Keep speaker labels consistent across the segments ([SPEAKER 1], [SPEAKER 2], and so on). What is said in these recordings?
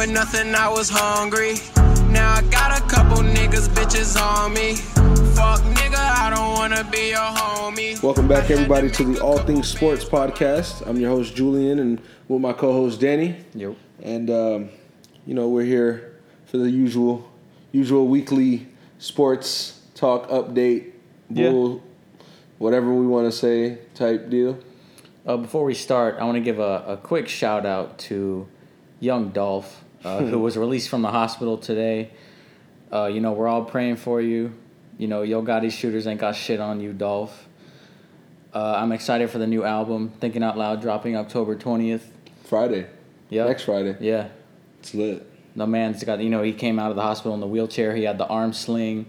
[SPEAKER 1] with nothing, I was hungry. Now I got a couple niggas, bitches on me. Fuck nigga, I don't wanna be your homie.
[SPEAKER 2] Welcome back, everybody, to the All Things Sports podcast. I'm your host Julian, and with my co-host Danny.
[SPEAKER 3] Yep.
[SPEAKER 2] And um, you know we're here for the usual, usual weekly sports talk update,
[SPEAKER 3] Yeah.
[SPEAKER 2] whatever we want to say type deal.
[SPEAKER 3] Uh, before we start, I want to give a, a quick shout out to young Dolph, uh, who was released from the hospital today. Uh, you know, we're all praying for you. You know, Yo Gotti shooters ain't got shit on you, Dolph. Uh, I'm excited for the new album, Thinking Out Loud, dropping October 20th.
[SPEAKER 2] Friday,
[SPEAKER 3] Yeah.
[SPEAKER 2] next Friday,
[SPEAKER 3] Yeah.
[SPEAKER 2] it's lit.
[SPEAKER 3] The man's got, you know, he came out of the hospital in the wheelchair. He had the arm sling.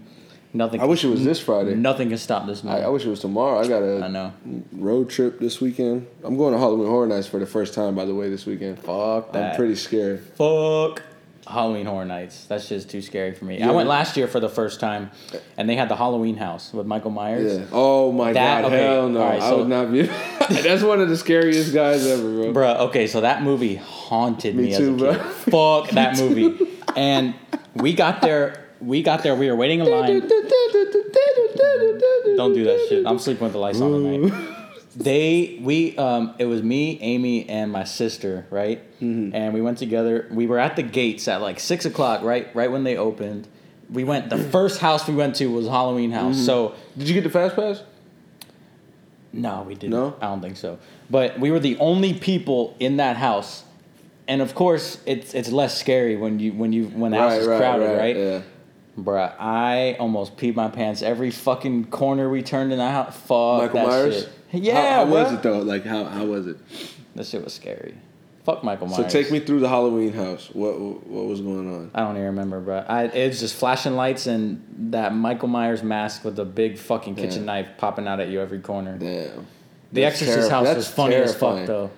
[SPEAKER 3] Nothing.
[SPEAKER 2] I wish it was this Friday.
[SPEAKER 3] Nothing can stop this man.
[SPEAKER 2] I, I wish it was tomorrow. I got a
[SPEAKER 3] I know.
[SPEAKER 2] road trip this weekend. I'm going to Halloween Horror Nights for the first time, by the way, this weekend.
[SPEAKER 3] Fuck that.
[SPEAKER 2] I'm pretty scared.
[SPEAKER 3] Fuck Halloween Horror Nights. That's just too scary for me.
[SPEAKER 2] Yeah.
[SPEAKER 3] I went last year for the first time, and they had the Halloween house with Michael Myers.
[SPEAKER 2] Yeah. Oh my
[SPEAKER 3] That-
[SPEAKER 2] god.
[SPEAKER 3] okay,
[SPEAKER 2] Hell no.
[SPEAKER 3] alright,
[SPEAKER 2] I would not be. That's one of the scariest guys ever, bro.
[SPEAKER 3] Bruh, okay, so that movie haunted
[SPEAKER 2] Me
[SPEAKER 3] me,
[SPEAKER 2] too,
[SPEAKER 3] as
[SPEAKER 2] bro.
[SPEAKER 3] a kid. Fuck that movie. And we got there. We got there. We were waiting in line. Don't do that shit. I'm sleeping with the lights on tonight. They we um it was me, Amy, and my sister, right?
[SPEAKER 2] Mm-hmm.
[SPEAKER 3] And we went together. We were at the gates at like six o'clock, right? Right when they opened. We went. The first house we went to was Halloween house.
[SPEAKER 2] Mm-hmm.
[SPEAKER 3] So
[SPEAKER 2] Did you get the fast pass?
[SPEAKER 3] no, we didn't.
[SPEAKER 2] No?
[SPEAKER 3] I don't think so. But we were the only people in that house, and of course, it's it's less scary when you when you when the house is crowded, right?
[SPEAKER 2] Yeah.
[SPEAKER 3] Bruh, I almost peed my pants every fucking corner we turned in that house. Fuck
[SPEAKER 2] Michael
[SPEAKER 3] that
[SPEAKER 2] Myers.
[SPEAKER 3] shit. Yeah,
[SPEAKER 2] How, how was
[SPEAKER 3] bruh.
[SPEAKER 2] it though? Like how how was it?
[SPEAKER 3] That shit was scary. Fuck Michael Myers.
[SPEAKER 2] So take me through the Halloween house. What what was going on?
[SPEAKER 3] I don't even remember, bro. I it's just flashing lights and that Michael Myers mask with the big fucking kitchen
[SPEAKER 2] Damn.
[SPEAKER 3] knife popping out at you every corner.
[SPEAKER 2] Damn.
[SPEAKER 3] The
[SPEAKER 2] That's
[SPEAKER 3] Exorcist
[SPEAKER 2] terri-
[SPEAKER 3] house
[SPEAKER 2] that's
[SPEAKER 3] was funny as
[SPEAKER 2] terrifying.
[SPEAKER 3] fuck though.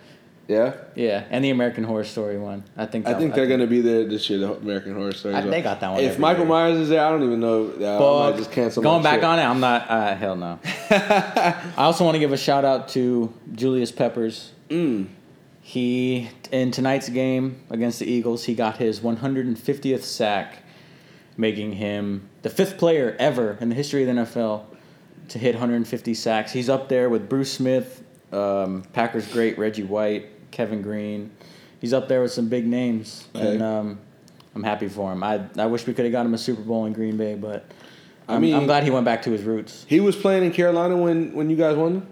[SPEAKER 2] Yeah.
[SPEAKER 3] Yeah, and the American Horror Story one. I think.
[SPEAKER 2] I think they're gonna be there this year. The American Horror Story.
[SPEAKER 3] I- they got that one
[SPEAKER 2] If Michael
[SPEAKER 3] year.
[SPEAKER 2] Myers is there, I don't even know. I might just cancel.
[SPEAKER 3] Going back
[SPEAKER 2] trip.
[SPEAKER 3] on it, I'm not. Uh, hell no. I also want to give a shout out to Julius Peppers.
[SPEAKER 2] Mm.
[SPEAKER 3] He in tonight's game against the Eagles, he got his 150th sack, making him the fifth player ever in the history of the NFL to hit 150 sacks. He's up there with Bruce Smith, um, Packers great Reggie White, Kevin Greene. He's up there with some big names,
[SPEAKER 2] Okay.
[SPEAKER 3] and um, I'm happy for him. I I wish we could have got him a Super Bowl in Green Bay, but
[SPEAKER 2] I
[SPEAKER 3] I'm,
[SPEAKER 2] mean-
[SPEAKER 3] I'm glad he went back to his roots.
[SPEAKER 2] He was playing in Carolina when when you guys won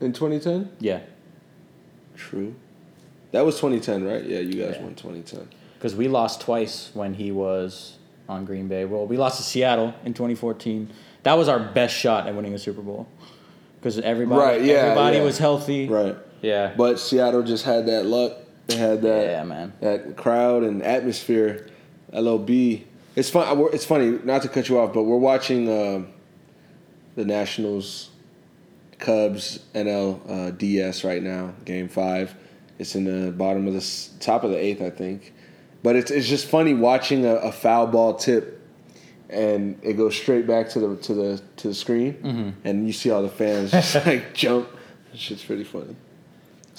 [SPEAKER 2] in 2010.
[SPEAKER 3] Yeah,
[SPEAKER 2] True. That was 2010, right? Yeah, you guys
[SPEAKER 3] Yeah.
[SPEAKER 2] won 2010.
[SPEAKER 3] because we lost twice when he was on Green Bay. Well, we lost to Seattle in 2014. That was our best shot at winning a Super Bowl because everybody
[SPEAKER 2] Right, yeah,
[SPEAKER 3] everybody
[SPEAKER 2] yeah.
[SPEAKER 3] was healthy.
[SPEAKER 2] Right.
[SPEAKER 3] Yeah.
[SPEAKER 2] But Seattle just had that luck. They had that
[SPEAKER 3] Yeah, man.
[SPEAKER 2] that crowd and atmosphere. LOB. It's fun. It's funny not to cut you off, but we're watching um the Nationals, Cubs, NL uh, DS right now. Game five. It's in the bottom of the top of the eighth, I think. But it's it's just funny watching a, a foul ball tip, and it goes straight back to the to the to the screen,
[SPEAKER 3] Mm-hmm.
[SPEAKER 2] and you see all the fans just like jump. That shit's pretty funny.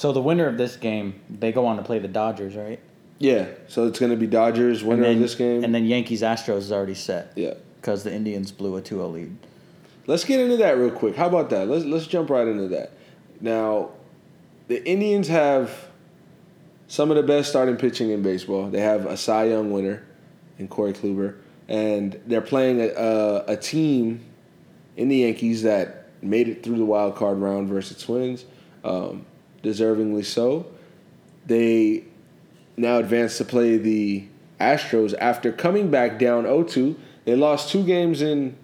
[SPEAKER 3] So the winner of this game, they go on to play the Dodgers, right?
[SPEAKER 2] Yeah, so it's gonna be Dodgers winner
[SPEAKER 3] then,
[SPEAKER 2] of this game.
[SPEAKER 3] And then Yankees Astros is already set
[SPEAKER 2] yeah,
[SPEAKER 3] because the Indians blew a 2-0 lead.
[SPEAKER 2] let's get into that real quick. How about that? Let's let's jump right into that. Now, the Indians have some of the best starting pitching in baseball. They have a Cy Young winner in Corey Kluber, and they're playing a, a, a team in the Yankees that made it through the wild card round versus Twins, um, deservingly so. They now advance to play the Astros after coming back down 0-2. They lost two games in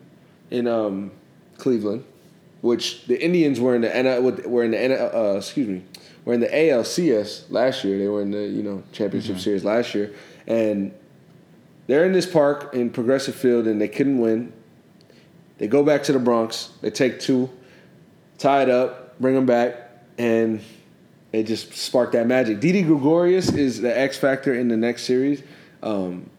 [SPEAKER 2] in um, Cleveland, which the Indians were in the N- were in the N- uh, excuse me were in the ALCS last year. They were in the you know championship series last year, and they're in this park in Progressive Field, and they couldn't win. They go back to the Bronx. They take two, tie it up, bring them back, and it just sparked that magic. Didi Gregorius is the X factor in the next series. Um,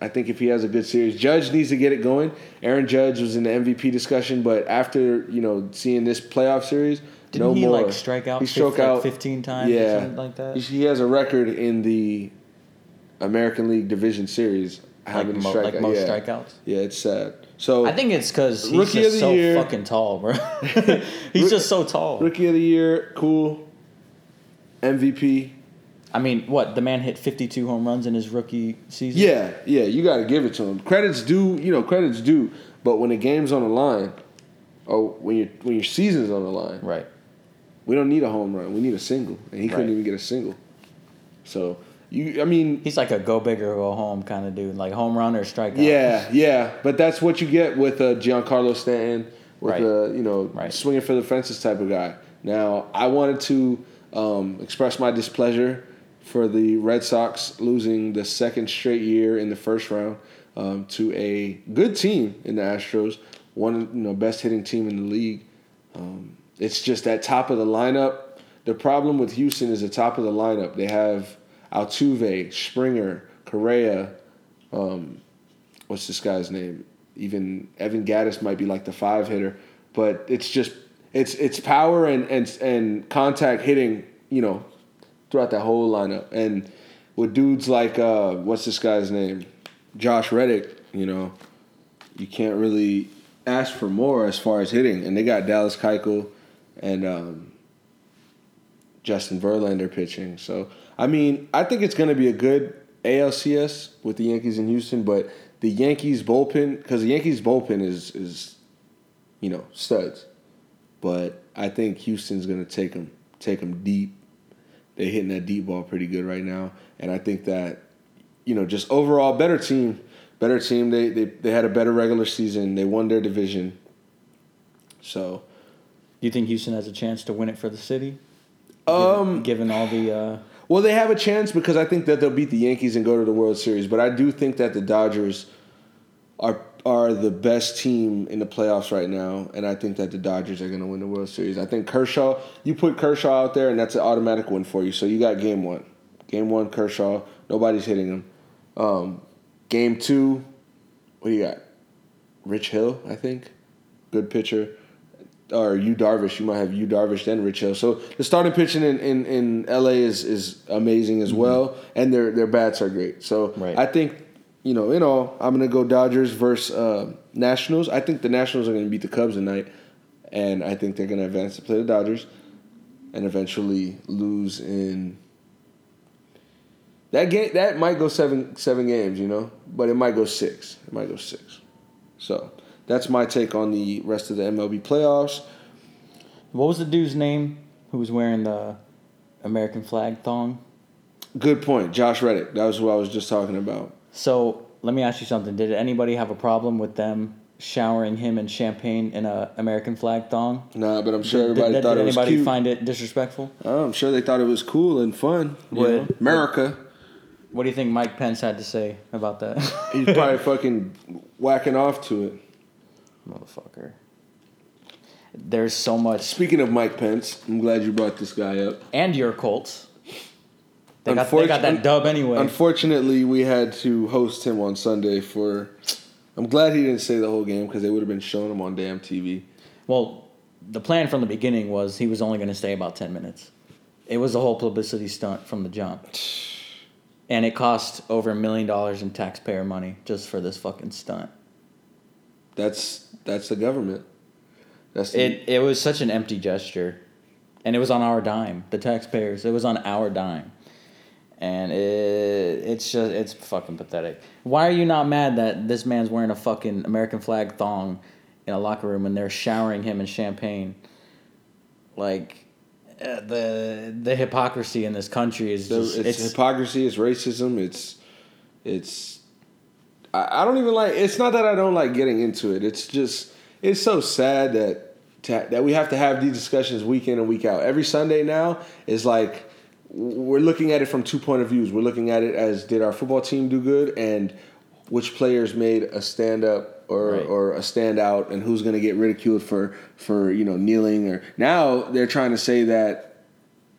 [SPEAKER 2] I think if he has a good series, Judge needs to get it going. Aaron Judge was in the MVP discussion, but after you know seeing this playoff series,
[SPEAKER 3] Didn't
[SPEAKER 2] no
[SPEAKER 3] he
[SPEAKER 2] more.
[SPEAKER 3] like strike out
[SPEAKER 2] He struck
[SPEAKER 3] like
[SPEAKER 2] out
[SPEAKER 3] 15 times or
[SPEAKER 2] Yeah,
[SPEAKER 3] something like that?
[SPEAKER 2] He, he has a record in the American League Division Series. Having a
[SPEAKER 3] mo-
[SPEAKER 2] strikeout.
[SPEAKER 3] like most
[SPEAKER 2] yeah.
[SPEAKER 3] strikeouts.
[SPEAKER 2] Yeah, it's sad. So
[SPEAKER 3] I think it's because he's just so
[SPEAKER 2] year.
[SPEAKER 3] fucking tall, bro. he's
[SPEAKER 2] Rook-
[SPEAKER 3] just so tall.
[SPEAKER 2] rookie of the year, cool. MVP.
[SPEAKER 3] I mean, what the man hit 52 home runs in his rookie season.
[SPEAKER 2] Yeah, yeah, you got to give it to him. Credits due, you know, credits due. But when the game's on the line, or when your when your season's on the line,
[SPEAKER 3] Right.
[SPEAKER 2] we don't need a home run. We need a single, and he couldn't even get a single. So you, I mean,
[SPEAKER 3] He's like a go big or go home kind of dude, like home run or strikeout.
[SPEAKER 2] yeah, yeah. But that's what you get with a Giancarlo Stanton, with
[SPEAKER 3] Right.
[SPEAKER 2] a you know
[SPEAKER 3] Right.
[SPEAKER 2] swinging for the fences type of guy. Now I wanted to um, express my displeasure for the Red Sox losing the second straight year in the first round um, to a good team in the Astros, one you know best hitting team in the league. Um, it's just that top of the lineup. The problem with Houston is the top of the lineup. They have Altuve, Springer, Correa. Um, what's this guy's name? Even Evan Gattis might be like the five hitter, but it's just it's it's power and and and contact hitting. You know, throughout that whole lineup, and with dudes like uh, what's this guy's name, Josh Reddick. You know, you can't really ask for more as far as hitting, and they got Dallas Keuchel and um, Justin Verlander pitching. So I mean, I think it's going to be a good ALCS with the Yankees in Houston, but the Yankees bullpen because the Yankees bullpen is is you know studs, but I think Houston's going to take them take them deep. They're hitting that deep ball pretty good right now, and I think that you know just overall better team, better team. They they they had a better regular season. They won their division. So
[SPEAKER 3] Do you think Houston has a chance to win it for the city?
[SPEAKER 2] um.
[SPEAKER 3] given, given all the uh,
[SPEAKER 2] Well, they have a chance because I think that they'll beat the Yankees and go to the World Series. But I do think that the Dodgers are are the best team in the playoffs right now, and I think that the Dodgers are going to win the World Series. I think Kershaw, you put Kershaw out there, and that's an automatic win for you. So you got Game One, Game One Kershaw, nobody's hitting him. Um, game Two, what do you got? Rich Hill, I think, good pitcher or Yu Darvish. You might have Yu Darvish then Rich Hill. So the starting pitching in, in, in LA is is amazing as well, and their their bats are great. So
[SPEAKER 3] Mm-hmm. Right.
[SPEAKER 2] I think you know in all I'm gonna go Dodgers versus uh, Nationals. I think the Nationals are gonna beat the Cubs tonight, and I think they're gonna advance to play the Dodgers, and eventually lose in. That game that might go seven seven games, you know, but it might go six. It might go six. So that's my take on the rest of the MLB playoffs.
[SPEAKER 3] what was the dude's name who was wearing the American flag thong?
[SPEAKER 2] Good point, Josh Reddick. That was who I was just talking about.
[SPEAKER 3] So let me ask you something. Did anybody have a problem with them showering him in champagne in a American flag thong?
[SPEAKER 2] Nah, but I'm sure
[SPEAKER 3] Did-
[SPEAKER 2] everybody
[SPEAKER 3] did,
[SPEAKER 2] thought
[SPEAKER 3] did
[SPEAKER 2] it was
[SPEAKER 3] anybody
[SPEAKER 2] cute.
[SPEAKER 3] find it disrespectful?
[SPEAKER 2] Oh, I'm sure they thought it was cool and fun.
[SPEAKER 3] Would-?
[SPEAKER 2] America.
[SPEAKER 3] What do you think Mike Pence had to say about that?
[SPEAKER 2] He's probably fucking whacking off to it.
[SPEAKER 3] Motherfucker. There's so much.
[SPEAKER 2] Speaking of Mike Pence, I'm glad you brought this guy up.
[SPEAKER 3] And your Colts. They got, they got that dub anyway.
[SPEAKER 2] Unfortunately, we had to host him on Sunday for. I'm glad he didn't say the whole game because they would have been showing him on damn TV.
[SPEAKER 3] Well, the plan from the beginning was he was only going to stay about 10 minutes. It was a whole publicity stunt from the jump. And it cost over a million dollars in taxpayer money just for this fucking stunt.
[SPEAKER 2] That's that's the government. That's the,
[SPEAKER 3] It it was such an empty gesture. And it was on our dime, the taxpayers. It was on our dime. And it it's just it's fucking pathetic. Why are you not mad that this man's wearing a fucking American flag thong in a locker room and they're showering him in champagne? Like uh, the the hypocrisy in this country is just
[SPEAKER 2] it's,
[SPEAKER 3] it's,
[SPEAKER 2] hypocrisy. It's racism. It's it's. I, I don't even like. It's not that I don't like getting into it. It's just it's so sad that to, that we have to have these discussions week in and week out. Every Sunday now is like we're looking at it from two point of views. We're looking at it as did our football team do good and which players made a stand up or,
[SPEAKER 3] Right.
[SPEAKER 2] or a standout and who's going to get ridiculed for for you know kneeling or now they're trying to say that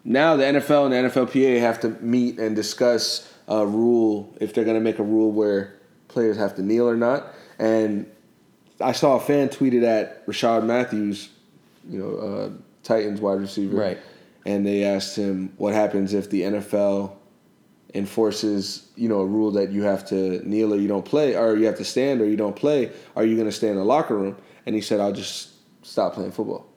[SPEAKER 2] now the NFL and the NFLPA have to meet and discuss a rule if they're going to make a rule where players have to kneel or not. And I saw a fan tweeted at Rishard Matthews, you know, uh, Titans wide receiver,
[SPEAKER 3] Right.
[SPEAKER 2] And they asked him what happens if the NFL enforces you know a rule that you have to kneel or you don't play, or you have to stand or you don't play, are you going to stay in the locker room? And he said, I'll just stop playing football.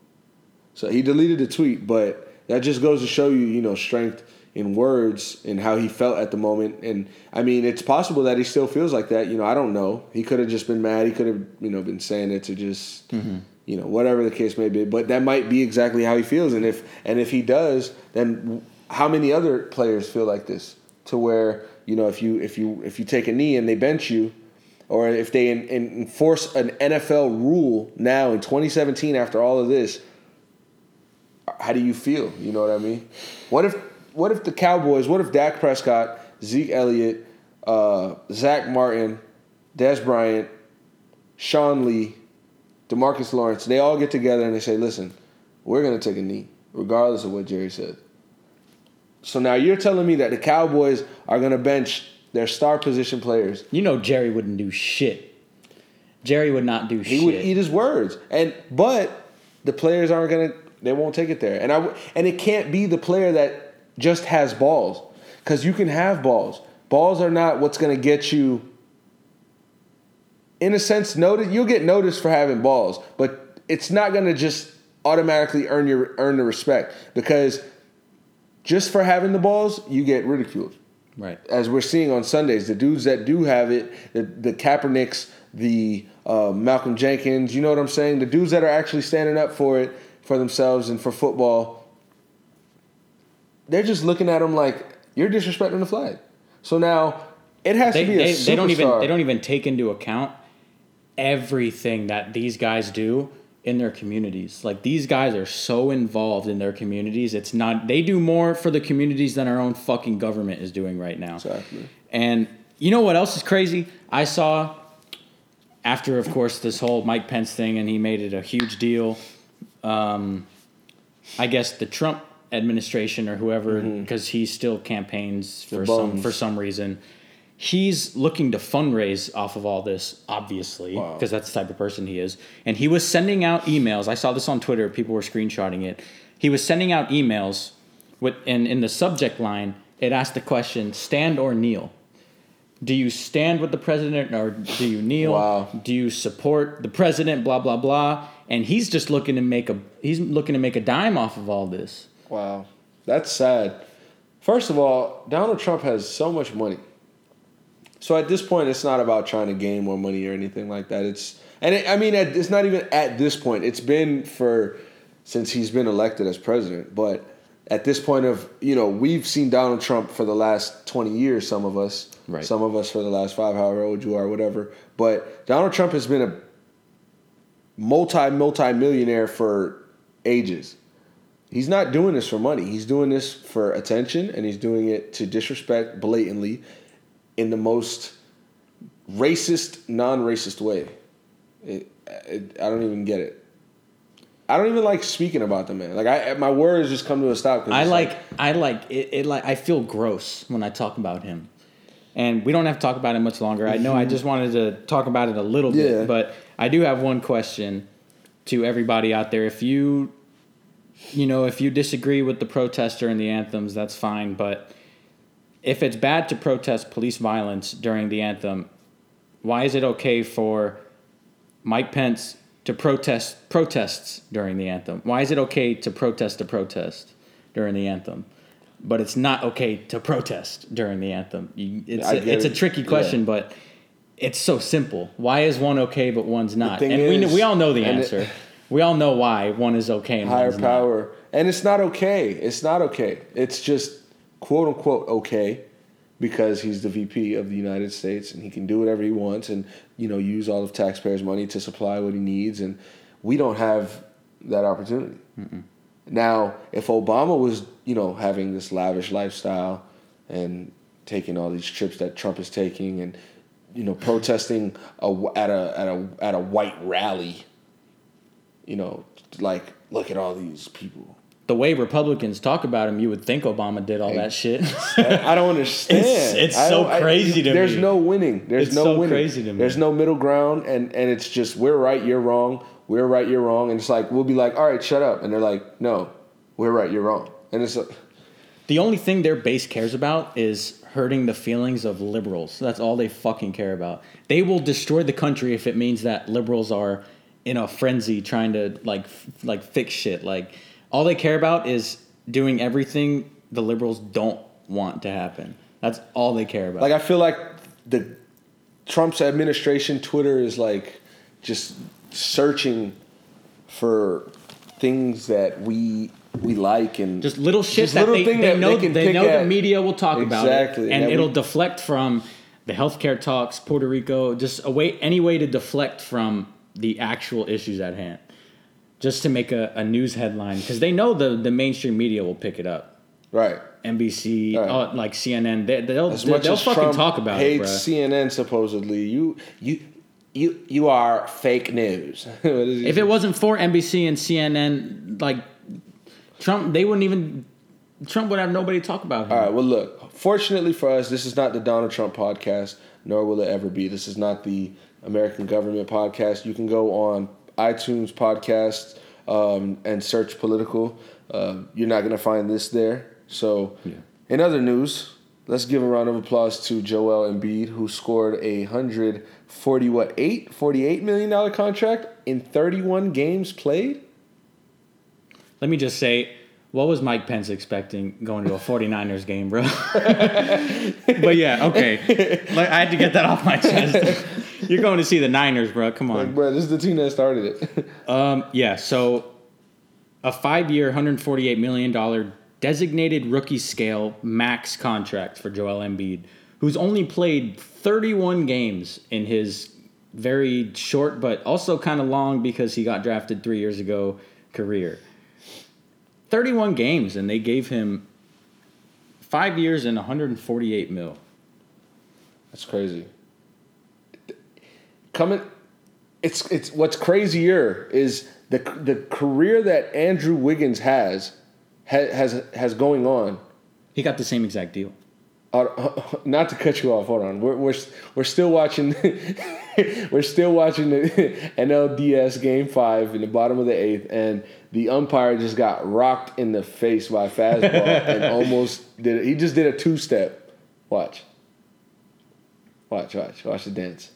[SPEAKER 2] So he deleted the tweet, but that just goes to show you, you know, strength in words and how he felt at the moment. And I mean, it's possible that he still feels like that. You know, I don't know. He could have just been mad. He could have, you know, been saying it to just, mm-hmm. You know, whatever the case may be. But that might be exactly how he feels. And if and if he does, then how many other players feel like this? To where you know, if you if you if you take a knee and they bench you, or if they in, in enforce an NFL rule now in 2017 after all of this, how do you feel? You know what I mean? What if what if the Cowboys, what if Dak Prescott, Zeke Elliott, uh, Zack Martin, Dez Bryant, Sean Lee, Demarcus Lawrence, they all get together and they say, listen, we're going to take a knee, regardless of what Jerry says. So now you're telling me that the Cowboys are going to bench their star position players.
[SPEAKER 3] You know Jerry wouldn't do shit. Jerry would not do
[SPEAKER 2] he
[SPEAKER 3] shit.
[SPEAKER 2] He would eat his words. And but the players aren't going to they won't take it there. And I and it can't be the player that just has balls. Because you can have balls. Balls are not what's going to get you, in a sense, noted. You'll get noticed for having balls, but it's not going to just automatically earn your earn the respect because just for having the balls, you get ridiculed.
[SPEAKER 3] Right.
[SPEAKER 2] As we're seeing on Sundays, the dudes that do have it, the, the Kaepernicks, the uh, Malcolm Jenkins, you know what I'm saying? The dudes that are actually standing up for it, for themselves and for football, they're just looking at them like you're disrespecting the flag. So now it has
[SPEAKER 3] they,
[SPEAKER 2] to be a
[SPEAKER 3] they. They don't even they don't even take into account everything that these guys do in their communities. Like these guys are so involved in their communities. It's not they do more for the communities than our own fucking government is doing right now.
[SPEAKER 2] Exactly.
[SPEAKER 3] And you know what else is crazy? I saw after, of course, this whole Mike Pence thing, and he made it a huge deal. Um, I guess the Trump administration or whoever, because mm-hmm. he still campaigns for some for some reason. He's looking to fundraise off of all this, obviously, because wow. that's the type of person he is. And he was sending out emails. I saw this on Twitter. People were screenshotting it. He was sending out emails with, and in the subject line, it asked the question: "Stand or kneel." Do you stand with the president or do you kneel?
[SPEAKER 2] Wow.
[SPEAKER 3] Do you support the president? Blah blah blah. And he's just looking to make a he's looking to make a dime off of all this.
[SPEAKER 2] Wow, that's sad. First of all, Donald Trump has so much money. So at this point, it's not about trying to gain more money or anything like that. It's and it, I mean, it's not even at this point. It's been for since he's been elected as president. But at this point of you know, we've seen Donald Trump for the last twenty years. Some of us,
[SPEAKER 3] right.
[SPEAKER 2] some of us for the last five, however old you are, whatever. But Donald Trump has been a multi multi millionaire for ages he's not doing this for money. He's doing this for attention, and he's doing it to disrespect blatantly in the most racist, non-racist way. It, it, I don't even get it. I don't even like speaking about the man. Like I, my words just come to a stop.
[SPEAKER 3] I like, like, I like it, it. Like I feel gross when I talk about him, and we don't have to talk about it much longer. I know. I just wanted to talk about it a little bit, yeah. but I do have one question to everybody out there. If you you know, if you disagree with the protester and the anthems, that's fine. But if it's bad to protest police violence during the anthem, why is it okay for Mike Pence to protest protests during the anthem? Why is it okay to protest a protest during the anthem? But it's not okay to protest during the anthem. You, it's a, it's a tricky question, yeah. but it's so simple. Why is one okay but one's not? And is, we we all know the answer. It, we all know why one is okay and
[SPEAKER 2] higher power, not. and it's not okay. It's not okay. It's just quote unquote okay because he's the VP of the United States and he can do whatever he wants and you know use all of taxpayers' money to supply what he needs, and we don't have that opportunity. Mm-mm. Now, if Obama was you know having this lavish lifestyle and taking all these trips that Trump is taking and you know protesting a, at a at a at a white rally you know, like look at all these people.
[SPEAKER 3] The way Republicans talk about him, you would think Obama did all that shit.
[SPEAKER 2] I don't understand.
[SPEAKER 3] It's, it's so crazy I, to
[SPEAKER 2] there's
[SPEAKER 3] me.
[SPEAKER 2] There's no winning. There's
[SPEAKER 3] it's
[SPEAKER 2] no
[SPEAKER 3] so
[SPEAKER 2] winning.
[SPEAKER 3] crazy to me.
[SPEAKER 2] There's no middle ground, and and it's just we're right, you're wrong. We're right, you're wrong, and it's like we'll be like, all right, shut up, and they're like, no, we're right, you're wrong, and it's like,
[SPEAKER 3] the only thing their base cares about is hurting the feelings of liberals. That's all they fucking care about. They will destroy the country if it means that liberals are in a frenzy trying to like f- like fix shit. Like all they care about is doing everything the liberals don't want to happen. That's all they care about.
[SPEAKER 2] Like I feel like the Trump's administration Twitter is like just searching for things that we we like and
[SPEAKER 3] just little shit
[SPEAKER 2] just
[SPEAKER 3] that
[SPEAKER 2] little
[SPEAKER 3] they, they
[SPEAKER 2] that
[SPEAKER 3] know they
[SPEAKER 2] pick
[SPEAKER 3] know the media will talk about it
[SPEAKER 2] Exactly,
[SPEAKER 3] and
[SPEAKER 2] that
[SPEAKER 3] it'll
[SPEAKER 2] we-
[SPEAKER 3] deflect from the healthcare talks Puerto Rico just a way any way to deflect from the actual issues at hand just to make a, a news headline because they know the the mainstream media will pick it up
[SPEAKER 2] right.
[SPEAKER 3] NBC
[SPEAKER 2] Right.
[SPEAKER 3] uh, like CNN they, they'll
[SPEAKER 2] As
[SPEAKER 3] they'll,
[SPEAKER 2] much
[SPEAKER 3] they'll
[SPEAKER 2] as
[SPEAKER 3] fucking
[SPEAKER 2] Trump
[SPEAKER 3] talk about it
[SPEAKER 2] hates. CNN supposedly, you you you you are fake news. What is he
[SPEAKER 3] if it wasn't for NBC and CNN like Trump they wouldn't even Trump would have nobody to talk about him.
[SPEAKER 2] All right. Well, look. Fortunately for us, this is not the Donald Trump podcast, nor will it ever be. This is not the American government podcast. You can go on iTunes podcasts um, and search political. Um you're not going to find this there. So, in other news, let's give a round of applause to Joel Embiid, who scored a hundred forty what eight forty eight million dollar contract in thirty one games played.
[SPEAKER 3] Let me just say, what was Mike Pence expecting going to a 49ers game, bro? but yeah, okay. I had to get that off my chest. You're going to see the Niners, bro. Come
[SPEAKER 2] Like,
[SPEAKER 3] on.
[SPEAKER 2] bro, this is the team that started it.
[SPEAKER 3] Um, yeah, so a five year, $148 million designated rookie scale max contract for Joel Embiid, who's only played 31 games in his very short, but also kind of long because he got drafted three years ago career. 31 games, and they gave him five years and 148 mil.
[SPEAKER 2] That's crazy. Coming, it's it's what's crazier is the the career that Andrew Wiggins has ha- has has going on.
[SPEAKER 3] He got the same exact deal.
[SPEAKER 2] Uh, not to cut you off, hold on. We're we're, we're still watching. we're still watching the NLDS Game Five in the bottom of the eighth, and the umpire just got rocked in the face by fastball and almost did. It. He just did a two step. Watch. Watch, watch, watch the dance.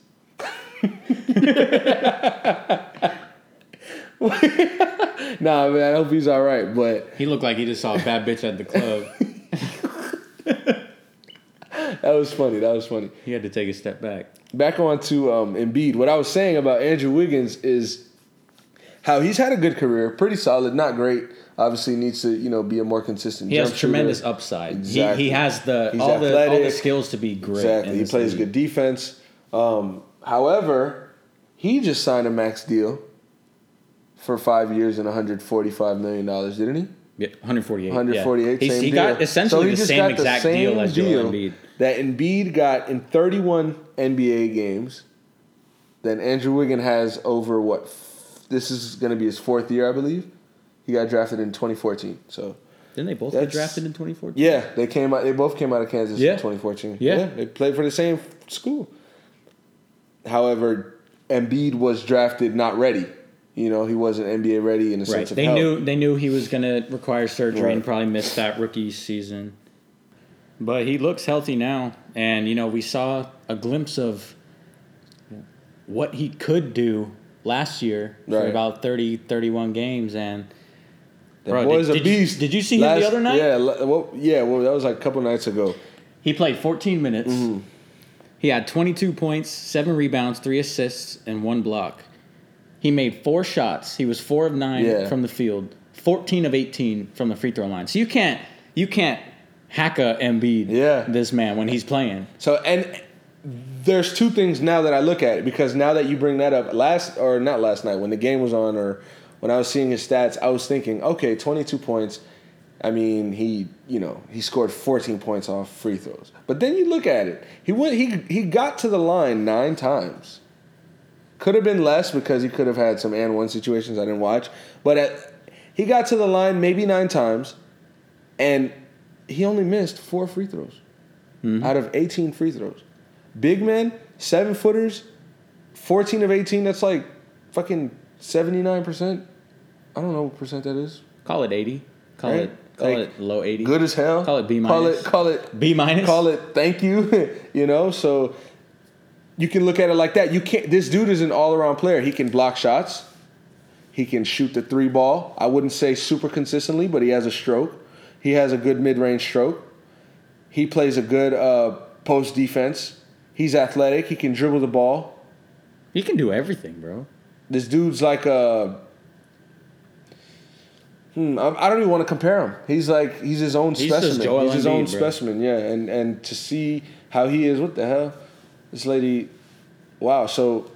[SPEAKER 2] nah, man, I hope he's all right. But
[SPEAKER 3] He looked like he just saw a bad bitch at the club.
[SPEAKER 2] that was funny. That was funny.
[SPEAKER 3] He had to take a step back.
[SPEAKER 2] back on to um, Embiid. What I was saying about Andrew Wiggins is how he's had a good career, pretty solid, not great. Obviously, needs to you know be a more consistent.
[SPEAKER 3] He has tremendous
[SPEAKER 2] shooter.
[SPEAKER 3] upside.
[SPEAKER 2] Exactly.
[SPEAKER 3] He, he has the all the all the skills to be great.
[SPEAKER 2] Exactly, he plays
[SPEAKER 3] league.
[SPEAKER 2] good defense. Um, however, he just signed a max deal for five years and 145 million dollars, didn't he?
[SPEAKER 3] Yeah, 148.
[SPEAKER 2] 148.
[SPEAKER 3] Yeah. He
[SPEAKER 2] deal.
[SPEAKER 3] got essentially
[SPEAKER 2] So he
[SPEAKER 3] the same
[SPEAKER 2] got
[SPEAKER 3] exact deal
[SPEAKER 2] same
[SPEAKER 3] as Joel
[SPEAKER 2] deal
[SPEAKER 3] Embiid.
[SPEAKER 2] That Embiid got in 31 NBA games. Then Andrew Wiggins has over what? f- This is going to be his fourth year, I believe. He got drafted in 2014. So
[SPEAKER 3] Didn't they both get drafted in 2014?
[SPEAKER 2] yeah, they came out. They both came out of Kansas
[SPEAKER 3] Yeah.
[SPEAKER 2] in 2014.
[SPEAKER 3] Yeah.
[SPEAKER 2] they played for the same school. However, Embiid was drafted not ready. You know, he wasn't NBA ready in the
[SPEAKER 3] Right.
[SPEAKER 2] sense of
[SPEAKER 3] They
[SPEAKER 2] health.
[SPEAKER 3] knew they knew he was going to require surgery
[SPEAKER 2] Right.
[SPEAKER 3] and probably miss that rookie season. But he looks healthy now, and you know we saw a glimpse of what he could do last year for about 30, 31 games, and
[SPEAKER 2] The
[SPEAKER 3] Bro,
[SPEAKER 2] boy's
[SPEAKER 3] did-
[SPEAKER 2] a
[SPEAKER 3] did you-
[SPEAKER 2] beast.
[SPEAKER 3] did you see him the other night?
[SPEAKER 2] Yeah, well, yeah. Well, that was like a couple nights ago.
[SPEAKER 3] He played 14 minutes.
[SPEAKER 2] Mm-hmm.
[SPEAKER 3] He had 22 points, seven rebounds, three assists, and one block. He made four shots. He was four of nine
[SPEAKER 2] Yeah.
[SPEAKER 3] from the field, 14 of 18 from the free throw line. So you can't you can't hack a Embiid.
[SPEAKER 2] Yeah.
[SPEAKER 3] this man when he's playing.
[SPEAKER 2] So and there's two things now that I look at it because now that you bring that up last or not last night when the game was on or when I was seeing his stats, I was thinking, okay, 22 points. I mean, he you know he scored 14 points off free throws. But then you look at it, he went he he got to the line nine times. Could have been less because he could have had some and one situations I didn't watch, but at, he got to the line maybe nine times, and he only missed four free throws mm-hmm. out of 18 free throws. Big men, seven footers, 14 of 18. That's like fucking 79%. I don't know what percent that is.
[SPEAKER 3] Call it 80. Call
[SPEAKER 2] Right.
[SPEAKER 3] it Call
[SPEAKER 2] Like,
[SPEAKER 3] it low 80.
[SPEAKER 2] good as hell.
[SPEAKER 3] Call it B
[SPEAKER 2] Call
[SPEAKER 3] minus.
[SPEAKER 2] it call it
[SPEAKER 3] B minus.
[SPEAKER 2] call it thank you. you know, so you can look at it like that. You can't. This dude is an all around player. He can block shots. He can shoot the three ball. I wouldn't say super consistently, but he has a stroke. He has a good mid range stroke. He plays a good uh, post defense. He's athletic. He can dribble the ball.
[SPEAKER 3] He can do everything, bro.
[SPEAKER 2] This dude's like a. Hmm, I I don't even want to compare him. He's like he's his own
[SPEAKER 3] He's
[SPEAKER 2] specimen. He's his own
[SPEAKER 3] bro.
[SPEAKER 2] specimen, yeah. And and to see how he is, what the hell, this lady, wow. So,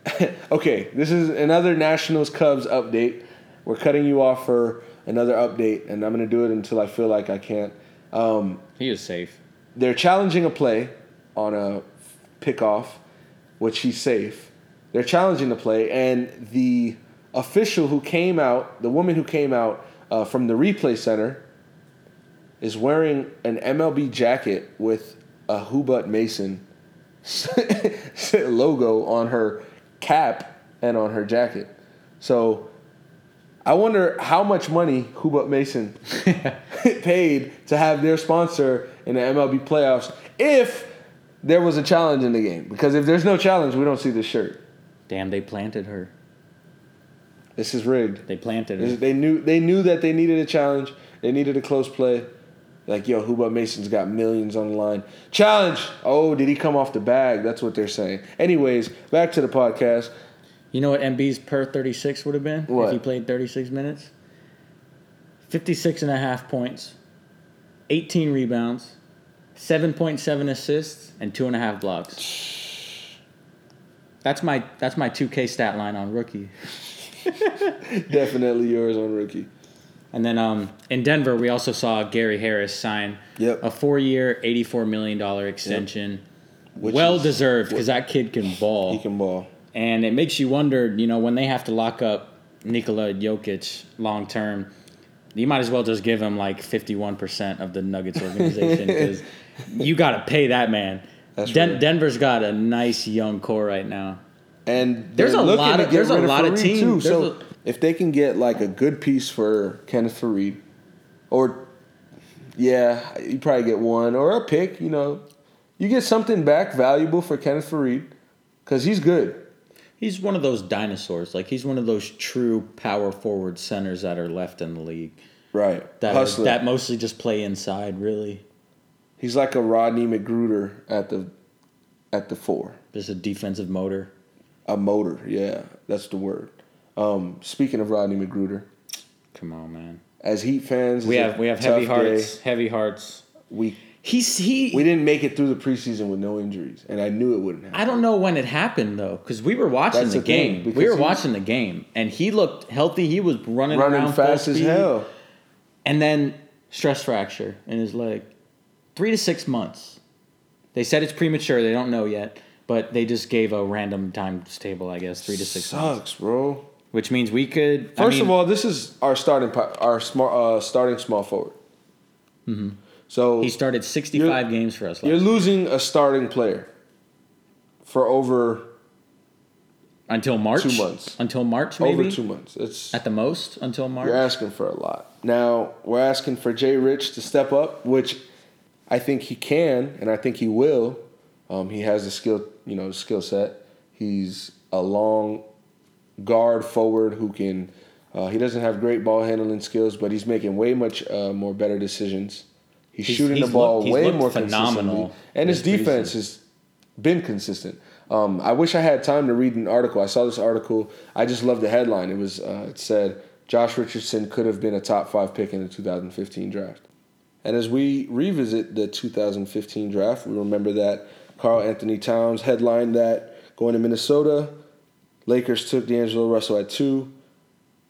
[SPEAKER 2] okay, this is another Nationals Cubs update. We're cutting you off for another update, and I'm gonna do it until I feel like I can't. Um,
[SPEAKER 3] He is safe.
[SPEAKER 2] they're challenging a play on a pickoff, which he's safe. They're challenging the play, and the official who came out, the woman who came out uh, from the replay center, is wearing an MLB jacket with a Hubert Mason logo on her cap and on her jacket. So I wonder how much money Hubert Mason paid to have their sponsor in the MLB playoffs if there was a challenge in the game. Because if there's no challenge, we don't see the shirt.
[SPEAKER 3] Damn, they planted her.
[SPEAKER 2] This is rigged.
[SPEAKER 3] They planted it.
[SPEAKER 2] They knew they knew that they needed a challenge. They needed a close play. Like yo, Hubert Mason's got millions on the line. Challenge. Oh, did he come off the bag? That's what they're saying. Anyways, back to the podcast.
[SPEAKER 3] You know what Embiid's per 36 would have been
[SPEAKER 2] What?
[SPEAKER 3] if he played 36 minutes? 56 and a half points, 18 rebounds, 7.7 assists, and two and a half blocks. That's my that's my 2K stat line on rookie.
[SPEAKER 2] Definitely yours on rookie.
[SPEAKER 3] And then um, in Denver, we also saw Gary Harris sign
[SPEAKER 2] Yep.
[SPEAKER 3] a four-year, $84 million extension.
[SPEAKER 2] Which
[SPEAKER 3] well
[SPEAKER 2] is-
[SPEAKER 3] deserved because that kid can ball.
[SPEAKER 2] He can ball.
[SPEAKER 3] And it makes you wonder, you know, when they have to lock up Nikola Jokic long term, you might as well just give him like 51% of the Nuggets organization because you got to pay that man. Den- Denver's got a nice young core right now.
[SPEAKER 2] And
[SPEAKER 3] There's a lot of- there's a lot of teams-
[SPEAKER 2] Too. So
[SPEAKER 3] a-
[SPEAKER 2] if they can get like a good piece for Kenneth Faried, or yeah, you probably get one or a pick. You know, you get something back valuable for Kenneth Faried because he's good.
[SPEAKER 3] He's one of those dinosaurs. Like he's one of those true power forward centers that are left in the league
[SPEAKER 2] Right,
[SPEAKER 3] that are, that mostly just play inside. Really,
[SPEAKER 2] he's like a Rodney McGruder at the at the four.
[SPEAKER 3] just a defensive motor.
[SPEAKER 2] A motor, yeah, that's the word. Um, speaking of Rodney McGruder,
[SPEAKER 3] Come on, man.
[SPEAKER 2] as Heat fans,
[SPEAKER 3] We have we have heavy
[SPEAKER 2] day.
[SPEAKER 3] hearts. Heavy hearts.
[SPEAKER 2] We
[SPEAKER 3] He's he.
[SPEAKER 2] we didn't make it through the preseason with no injuries, and I knew it wouldn't happen.
[SPEAKER 3] I don't know when it happened though, because we were watching
[SPEAKER 2] That's
[SPEAKER 3] the,
[SPEAKER 2] the
[SPEAKER 3] game.
[SPEAKER 2] because
[SPEAKER 3] we were watching the game, and he looked healthy. He was running,
[SPEAKER 2] running
[SPEAKER 3] around
[SPEAKER 2] fast as hell.
[SPEAKER 3] And then stress fracture in his leg, three to six months. They said it's premature. They don't know yet, but they just gave a random timetable. I guess three to six months,
[SPEAKER 2] Sucks, bro.
[SPEAKER 3] which means we could. I
[SPEAKER 2] First
[SPEAKER 3] mean,
[SPEAKER 2] of all, this is our starting our small uh, starting small forward. Mm-hmm. So
[SPEAKER 3] he started sixty-five games for us.
[SPEAKER 2] you're
[SPEAKER 3] Last
[SPEAKER 2] losing a starting player for over
[SPEAKER 3] until March.
[SPEAKER 2] two months.
[SPEAKER 3] Until March, maybe
[SPEAKER 2] over two months. It's
[SPEAKER 3] at the most. Until March.
[SPEAKER 2] you're asking for a lot. Now we're asking for Jay Rich to step up, which I think he can, and I think he will. Um, he has the skill, you know, skill set. He's a long guard forward who can. Uh, he doesn't have great ball handling skills, but he's making way much uh, more better decisions. He's,
[SPEAKER 3] He's-
[SPEAKER 2] shooting
[SPEAKER 3] he's
[SPEAKER 2] the ball
[SPEAKER 3] looked-
[SPEAKER 2] way more
[SPEAKER 3] phenomenal
[SPEAKER 2] and his defense has been consistent. Um, I wish I had time to read an article. I saw this article. I just love the headline. It was uh, it said Josh Richardson could have been a top five pick in the 2015 draft. And as we revisit the 2015 draft, we remember that Karl Anthony Towns headlined that going to Minnesota. Lakers took D'Angelo Russell at two.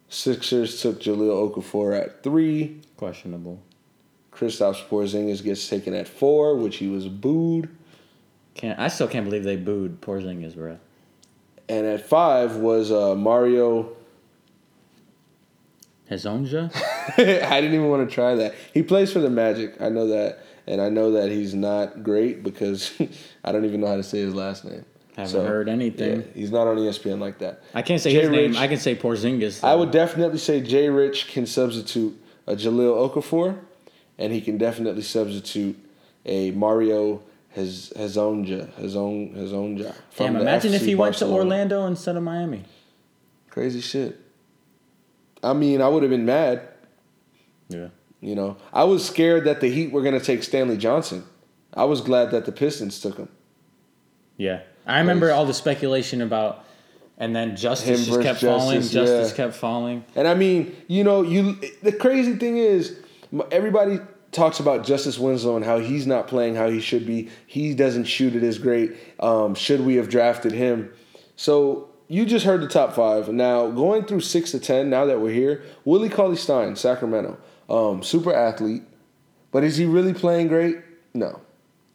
[SPEAKER 2] Sixers took Jahlil Okafor at three.
[SPEAKER 3] Questionable.
[SPEAKER 2] Kristaps Porzingis gets taken at four, which he was booed.
[SPEAKER 3] Can't I still can't believe they booed Porzingis, bro.
[SPEAKER 2] And at five was uh, Mario.
[SPEAKER 3] Hezonja?
[SPEAKER 2] I didn't even want to try that. He plays for the Magic. I know that, and I know that he's not great because I don't even know how to say his last name.
[SPEAKER 3] Haven't heard anything.
[SPEAKER 2] yeah, he's not on ESPN like that.
[SPEAKER 3] I can't say
[SPEAKER 2] Jay
[SPEAKER 3] his name. I can say Porzingis.
[SPEAKER 2] I would definitely say Jay Rich can substitute a Jahlil Okafor, and he can definitely substitute a Mario Hez- Hezonja. Hezon, Hezonja. from
[SPEAKER 3] Damn,
[SPEAKER 2] the
[SPEAKER 3] imagine if
[SPEAKER 2] FC
[SPEAKER 3] he went to Orlando instead of Miami.
[SPEAKER 2] Crazy shit. I mean, I would have been mad.
[SPEAKER 3] Yeah.
[SPEAKER 2] You know, I was scared that the Heat were going to take Stanley Johnson. I was glad that the Pistons took him.
[SPEAKER 3] Yeah. I remember all the speculation about, and then Justice just kept falling.
[SPEAKER 2] Justice,
[SPEAKER 3] Justice
[SPEAKER 2] yeah.
[SPEAKER 3] kept falling.
[SPEAKER 2] And I mean, you know, you the crazy thing is, everybody talks about Justice Winslow and how he's not playing how he should be. He doesn't shoot it as great. Um, should we have drafted him? So you just heard the top five. Now going through six to ten. Now that we're here, Willie Cauley Stein, Sacramento, um, super athlete, but is he really playing great? No.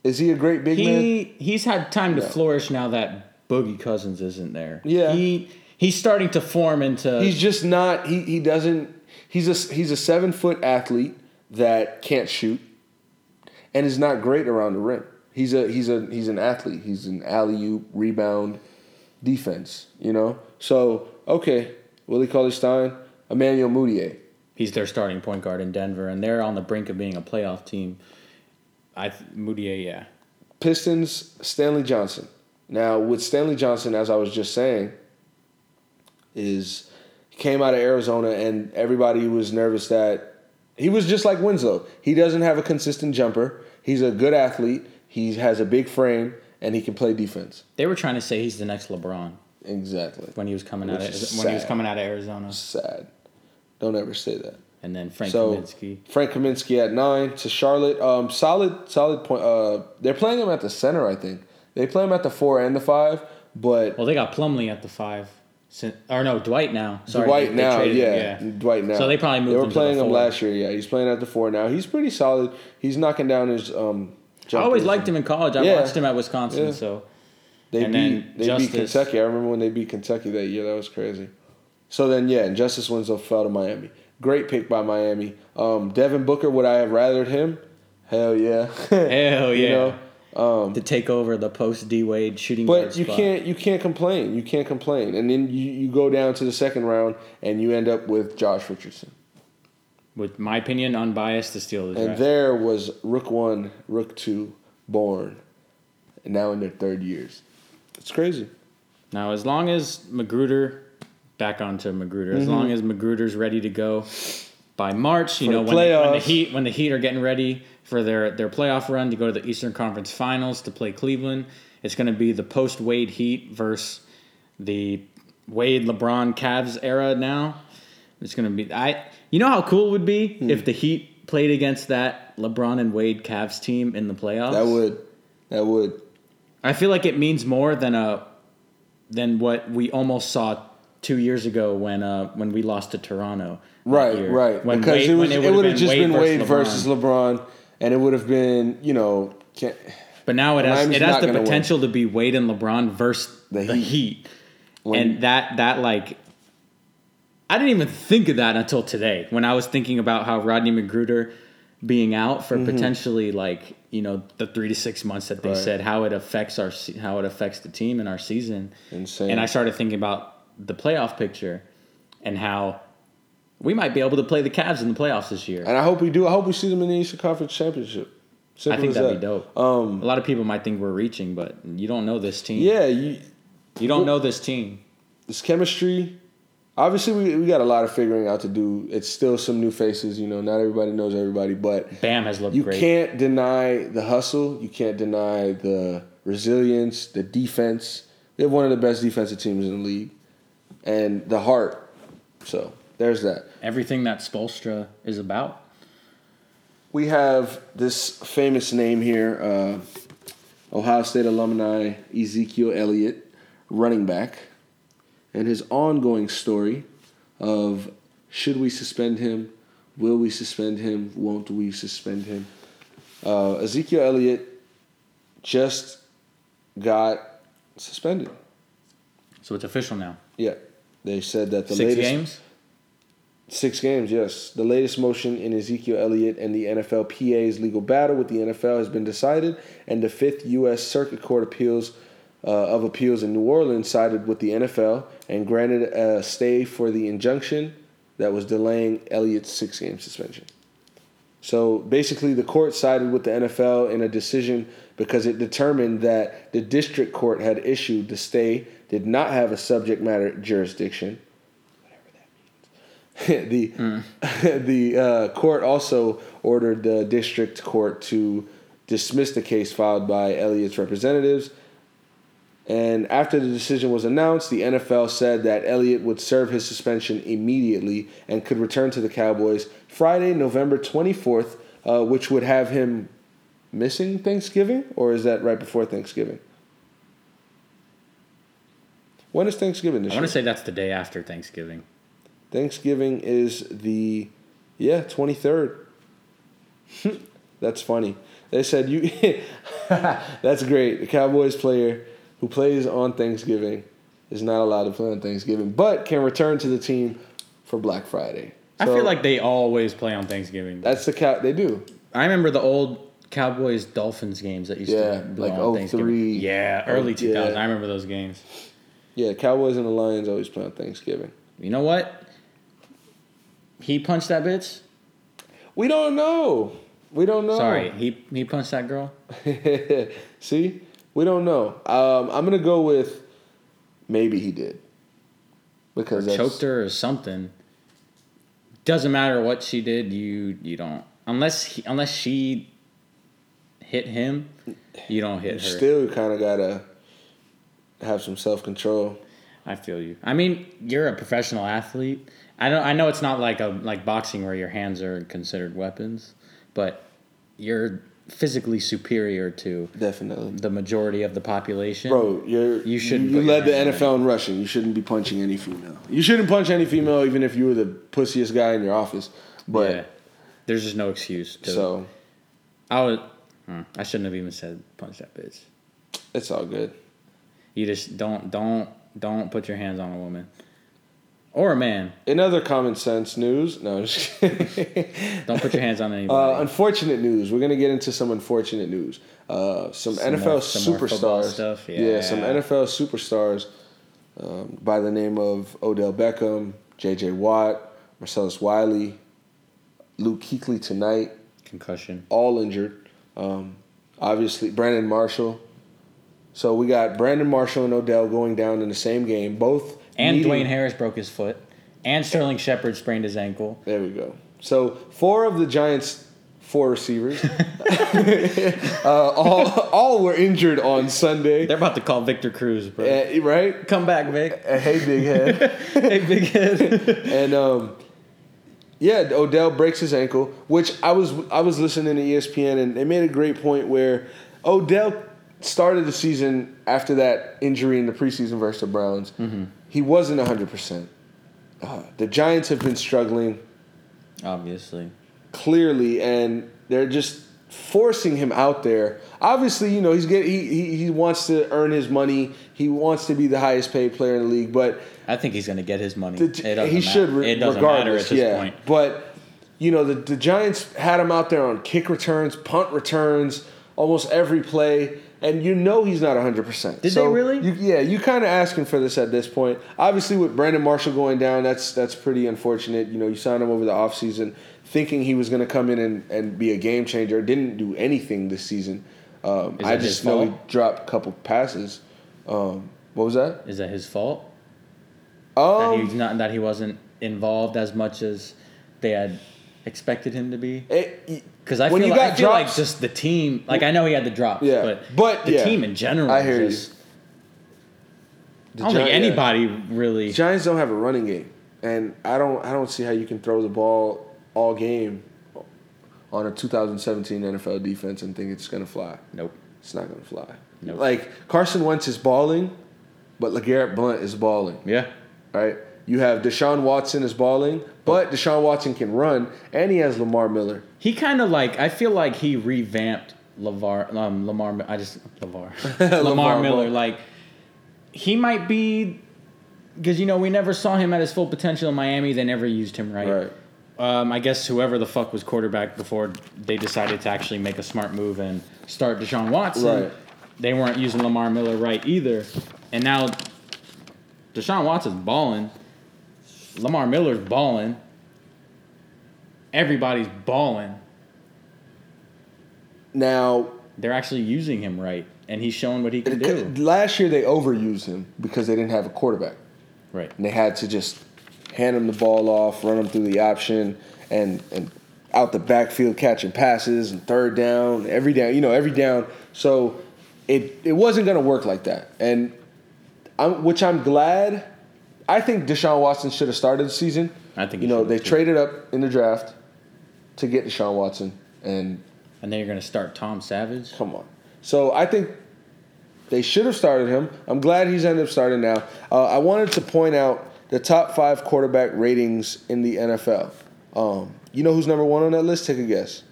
[SPEAKER 2] Is he a great big man?
[SPEAKER 3] He he's had time to
[SPEAKER 2] No.
[SPEAKER 3] flourish now that Boogie Cousins isn't there.
[SPEAKER 2] Yeah.
[SPEAKER 3] He he's starting to form into.
[SPEAKER 2] He's just not. He he doesn't. He's a he's a seven foot athlete that can't shoot, and is not great around the rim. He's a he's a he's an athlete. He's an alley oop rebound defense. You know. So okay, Willie Cauley Stein, Emmanuel Mudiay.
[SPEAKER 3] He's their starting point guard in Denver, and they're on the brink of being a playoff team. I th- Mudiay, yeah.
[SPEAKER 2] Pistons, Stanley Johnson. Now, with Stanley Johnson, as I was just saying, is he came out of Arizona and everybody was nervous that he was just like Winslow. He doesn't have a consistent jumper. He's a good athlete. He has a big frame and he can play defense.
[SPEAKER 3] They were trying to say he's the next LeBron
[SPEAKER 2] Exactly.
[SPEAKER 3] when he was coming out of when he was coming out of Arizona,
[SPEAKER 2] Sad. Don't ever say that.
[SPEAKER 3] and then Frank
[SPEAKER 2] so
[SPEAKER 3] Kaminsky.
[SPEAKER 2] Frank Kaminsky at nine to Charlotte. Um, solid, solid point. Uh, they're playing him at the center. I think they play him at the four and the five. But
[SPEAKER 3] Well, they got Plumlee at the five. Or no, Dwight now. Sorry,
[SPEAKER 2] Dwight
[SPEAKER 3] they- they
[SPEAKER 2] now, yeah.
[SPEAKER 3] him,
[SPEAKER 2] Dwight now.
[SPEAKER 3] So they probably moved
[SPEAKER 2] They were
[SPEAKER 3] him to the
[SPEAKER 2] playing him last year. Yeah, he's playing at the four now. He's pretty solid. He's knocking down his. Um,
[SPEAKER 3] I always liked him in college. I
[SPEAKER 2] Yeah.
[SPEAKER 3] watched him at Wisconsin.
[SPEAKER 2] Yeah.
[SPEAKER 3] So
[SPEAKER 2] They
[SPEAKER 3] and
[SPEAKER 2] beat
[SPEAKER 3] then
[SPEAKER 2] they beat Kentucky. I remember when they beat Kentucky that year. That was crazy. So then, yeah, and Justice Winslow fell to Miami. Great pick by Miami. Um, Devin Booker, would I have rathered him? Hell yeah.
[SPEAKER 3] hell
[SPEAKER 2] You
[SPEAKER 3] yeah,
[SPEAKER 2] know, um,
[SPEAKER 3] to take over the post D Wade shooting
[SPEAKER 2] But you
[SPEAKER 3] spot.
[SPEAKER 2] can't you can't complain. You can't complain. And then you, you go down to the second round and you end up with Josh Richardson.
[SPEAKER 3] with my opinion, unbiased to steal the
[SPEAKER 2] And
[SPEAKER 3] draft.
[SPEAKER 2] there was Rook one, Rook two, born, and now in their third years. It's crazy.
[SPEAKER 3] Now, as long as McGruder, back onto McGruder, as long as McGruder's ready to go by March, you
[SPEAKER 2] Mm-hmm. For
[SPEAKER 3] know,
[SPEAKER 2] the
[SPEAKER 3] when the, when the. Heat when the Heat are getting ready for their their playoff run to go to the Eastern Conference Finals to play Cleveland, it's going to be the post Wade Heat versus the Wade LeBron Cavs era. Now, it's going to be I. You know how cool it would be
[SPEAKER 2] Hmm.
[SPEAKER 3] if the Heat played against that LeBron and Wade Cavs team in the playoffs.
[SPEAKER 2] That would, that would.
[SPEAKER 3] I feel like it means more than a than what we almost saw two years ago when uh when we lost to Toronto.
[SPEAKER 2] Right,
[SPEAKER 3] year.
[SPEAKER 2] right.
[SPEAKER 3] When
[SPEAKER 2] because
[SPEAKER 3] Wade-
[SPEAKER 2] it was it would have just been Wade
[SPEAKER 3] versus
[SPEAKER 2] versus LeBron, and it would have been you know. Can't,
[SPEAKER 3] But now it has it has the
[SPEAKER 2] gonna win.
[SPEAKER 3] potential to be Wade and LeBron versus
[SPEAKER 2] The
[SPEAKER 3] the,
[SPEAKER 2] Heat.
[SPEAKER 3] Heat,
[SPEAKER 2] When-
[SPEAKER 3] and that that like. I didn't even think of that until today when I was thinking about how Rodney McGruder being out for potentially like you know the three to six months that they
[SPEAKER 2] Mm-hmm. Right.
[SPEAKER 3] said how it affects our how it affects the team and our season.
[SPEAKER 2] Insane.
[SPEAKER 3] And I started thinking about the playoff picture and how we might be able to play the Cavs in the playoffs this year.
[SPEAKER 2] and I hope we do. I hope we see them in the Eastern Conference Championship.
[SPEAKER 3] I think that'd
[SPEAKER 2] that.
[SPEAKER 3] be dope.
[SPEAKER 2] Um,
[SPEAKER 3] a lot of people might think we're reaching, but you don't know this team.
[SPEAKER 2] yeah, you,
[SPEAKER 3] You don't know this team.
[SPEAKER 2] this chemistry. Obviously, we, we got a lot of figuring out to do. It's still some new faces, you know. Not everybody knows everybody, but
[SPEAKER 3] Bam has looked
[SPEAKER 2] you
[SPEAKER 3] great.
[SPEAKER 2] can't deny the hustle. You can't deny the resilience, the defense. We have one of the best defensive teams in the league, and the heart. So there's that.
[SPEAKER 3] Everything that Spoelstra is about.
[SPEAKER 2] We have this famous name here, uh, Ohio State alumni Ezekiel Elliott, running back, and his ongoing story of should we suspend him? Will we suspend him? Won't we suspend him? Uh, Ezekiel Elliott just got suspended.
[SPEAKER 3] So it's official now.
[SPEAKER 2] Yeah, they said that the
[SPEAKER 3] Six
[SPEAKER 2] latest
[SPEAKER 3] games.
[SPEAKER 2] Six games, yes. The latest motion in Ezekiel Elliott and the NFLPA's legal battle with the NFL has been decided, and the Fifth U.S. Circuit Court Appeals uh, of Appeals in New Orleans sided with the NFL and granted a stay for the injunction that was delaying Elliott's six game suspension. So basically, the court sided with the NFL in a decision because it determined that the district court had issued the stay did not have a subject matter jurisdiction. Whatever that means. the the uh, court also ordered the district court to dismiss the case filed by Elliott's representatives. And after the decision was announced, the NFL said that Elliott would serve his suspension immediately and could return to the Cowboys Friday, November 24th, uh, which would have him missing Thanksgiving, or is that right before Thanksgiving? When is Thanksgiving this
[SPEAKER 3] I
[SPEAKER 2] year?
[SPEAKER 3] want to say that's the day after Thanksgiving.
[SPEAKER 2] Thanksgiving is the yeah twenty third. That's funny. They said you. that's great. The Cowboys player who plays on Thanksgiving is not allowed to play on Thanksgiving, but can return to the team for Black Friday.
[SPEAKER 3] I feel like they always play on Thanksgiving.
[SPEAKER 2] that's the cow. They do.
[SPEAKER 3] I remember the old Cowboys Dolphins games that used
[SPEAKER 2] Yeah,
[SPEAKER 3] to be
[SPEAKER 2] like
[SPEAKER 3] on Thanksgiving.
[SPEAKER 2] 03.
[SPEAKER 3] Yeah, early
[SPEAKER 2] Oh,
[SPEAKER 3] 2000s.
[SPEAKER 2] yeah.
[SPEAKER 3] I remember those games.
[SPEAKER 2] Yeah, Cowboys and the Lions always play on Thanksgiving.
[SPEAKER 3] You know what? He punched that bitch.
[SPEAKER 2] We don't know. We don't know.
[SPEAKER 3] Sorry, he he punched that girl.
[SPEAKER 2] See, we don't know. Um, I'm gonna go with maybe he did because
[SPEAKER 3] choked her or something. Doesn't matter what she did, you you don't unless he, unless she hit him, you don't hit
[SPEAKER 2] you
[SPEAKER 3] her.
[SPEAKER 2] still kind of gotta have some self control.
[SPEAKER 3] I feel you. I mean, you're a professional athlete. I know I know it's not like a like boxing where your hands are considered weapons, but you're physically superior to
[SPEAKER 2] Definitely,
[SPEAKER 3] the majority of the population.
[SPEAKER 2] bro. You're
[SPEAKER 3] You shouldn't
[SPEAKER 2] You, you led the NFL in rushing. You shouldn't be punching any female. You shouldn't punch any female, even if you were the pussiest guy in your office. But
[SPEAKER 3] yeah. There's just no excuse to
[SPEAKER 2] so
[SPEAKER 3] I would hmm, I shouldn't have even said punch that bitch.
[SPEAKER 2] it's all good.
[SPEAKER 3] You just don't don't don't put your hands on a woman or a man.
[SPEAKER 2] In other common sense news, no, I'm just kidding.
[SPEAKER 3] Don't put your hands on
[SPEAKER 2] Uh,
[SPEAKER 3] anybody.
[SPEAKER 2] unfortunate news. We're gonna get into some unfortunate news. Uh, some,
[SPEAKER 3] Some
[SPEAKER 2] NFL
[SPEAKER 3] more- some
[SPEAKER 2] superstars.
[SPEAKER 3] stuff,
[SPEAKER 2] yeah. some. NFL superstars um, by the name of Odell Beckham, J.J. Watt, Marcellus Wiley, Luke Kuechly tonight,
[SPEAKER 3] Concussion.
[SPEAKER 2] all injured. Um, obviously, Brandon Marshall. So we got Brandon Marshall and Odell going down in the same game. Both
[SPEAKER 3] And
[SPEAKER 2] needing-
[SPEAKER 3] Dwayne Harris broke his foot. And Sterling Shepard sprained his ankle.
[SPEAKER 2] There we go. So four of the Giants' four receivers, uh, all all were injured on Sunday.
[SPEAKER 3] They're about to call Victor Cruz, bro.
[SPEAKER 2] Uh, right?
[SPEAKER 3] Come back, Vic.
[SPEAKER 2] Uh, hey, big head.
[SPEAKER 3] hey, big head.
[SPEAKER 2] and um, yeah, Odell breaks his ankle, which I was I was listening to ESPN, and they made a great point where Odell started the season after that injury in the preseason versus the Browns. He wasn't hundred percent. Uh, the Giants have been struggling.
[SPEAKER 3] Obviously.
[SPEAKER 2] clearly, and they're just forcing him out there. Obviously, you know he's get he, he he wants to earn his money. He wants to be the highest paid player in the league, but
[SPEAKER 3] I think he's going to get his money.
[SPEAKER 2] the,
[SPEAKER 3] it doesn't
[SPEAKER 2] he
[SPEAKER 3] matter.
[SPEAKER 2] should re-
[SPEAKER 3] It doesn't matter at this
[SPEAKER 2] yeah,
[SPEAKER 3] point.
[SPEAKER 2] but you know the the Giants had him out there on kick returns, punt returns, almost every play. And you know he's not 100%.
[SPEAKER 3] Did they really?
[SPEAKER 2] You, yeah, you kind of asking for this at this point. Obviously, with Brandon Marshall going down, that's that's pretty unfortunate. You know, you signed him over the offseason thinking he was going to come in and, and be a game changer. Didn't do anything this season. Um, I just know he dropped a couple passes. Um, what was that?
[SPEAKER 3] Is that his fault? that
[SPEAKER 2] Um,
[SPEAKER 3] he's not that he wasn't involved as much as they had expected him to be.
[SPEAKER 2] it-
[SPEAKER 3] Because I
[SPEAKER 2] when
[SPEAKER 3] feel,
[SPEAKER 2] you
[SPEAKER 3] like, I
[SPEAKER 2] got
[SPEAKER 3] feel like just the team. Like I know he had the drops,
[SPEAKER 2] Yeah,
[SPEAKER 3] but
[SPEAKER 2] but,
[SPEAKER 3] the
[SPEAKER 2] yeah,
[SPEAKER 3] team in general.
[SPEAKER 2] I hear you. the
[SPEAKER 3] I don't think
[SPEAKER 2] Gi- yeah.
[SPEAKER 3] anybody really.
[SPEAKER 2] Giants don't have a running game, and I don't I don't see how you can throw the ball all game on a 2017 NFL defense and think it's gonna fly.
[SPEAKER 3] Nope.
[SPEAKER 2] It's not gonna fly.
[SPEAKER 3] Nope.
[SPEAKER 2] Like Carson Wentz is balling, but LeGarrette Blunt is balling.
[SPEAKER 3] Yeah.
[SPEAKER 2] Right? You have Deshaun Watson is balling, but Deshaun Watson can run, and he has Lamar Miller.
[SPEAKER 3] He kind of like I feel like he revamped Lavar um, Lamar. I just Lavar Lamar
[SPEAKER 2] LeVar
[SPEAKER 3] Miller.
[SPEAKER 2] Ball.
[SPEAKER 3] Like he might be because you know we never saw him at his full potential in Miami. They never used him right.
[SPEAKER 2] Right.
[SPEAKER 3] Um, I guess whoever the fuck was quarterback before they decided to actually make a smart move and start Deshaun Watson.
[SPEAKER 2] Right.
[SPEAKER 3] They weren't using Lamar Miller right either, and now Deshaun Watson's balling. Lamar Miller's balling. everybody's balling.
[SPEAKER 2] Now,
[SPEAKER 3] They're actually using him right, and he's showing what he can do.
[SPEAKER 2] last year they overused him because they didn't have a quarterback.
[SPEAKER 3] Right.
[SPEAKER 2] and they had to just hand him the ball off, run him through the option, and and out the backfield catching passes and third down, every down, you know, every down. So it it wasn't gonna work like that, and I'm which I'm glad. I think Deshaun Watson should have started the season.
[SPEAKER 3] I think
[SPEAKER 2] you know they
[SPEAKER 3] too.
[SPEAKER 2] traded up in the draft to get Deshaun Watson, and
[SPEAKER 3] And then you're going to start Tom Savage.
[SPEAKER 2] Come on. So I think they should have started him. I'm glad he's ended up starting now. Uh, I wanted to point out the top five quarterback ratings in the NFL. Um, you know who's number one on that list? Take a guess.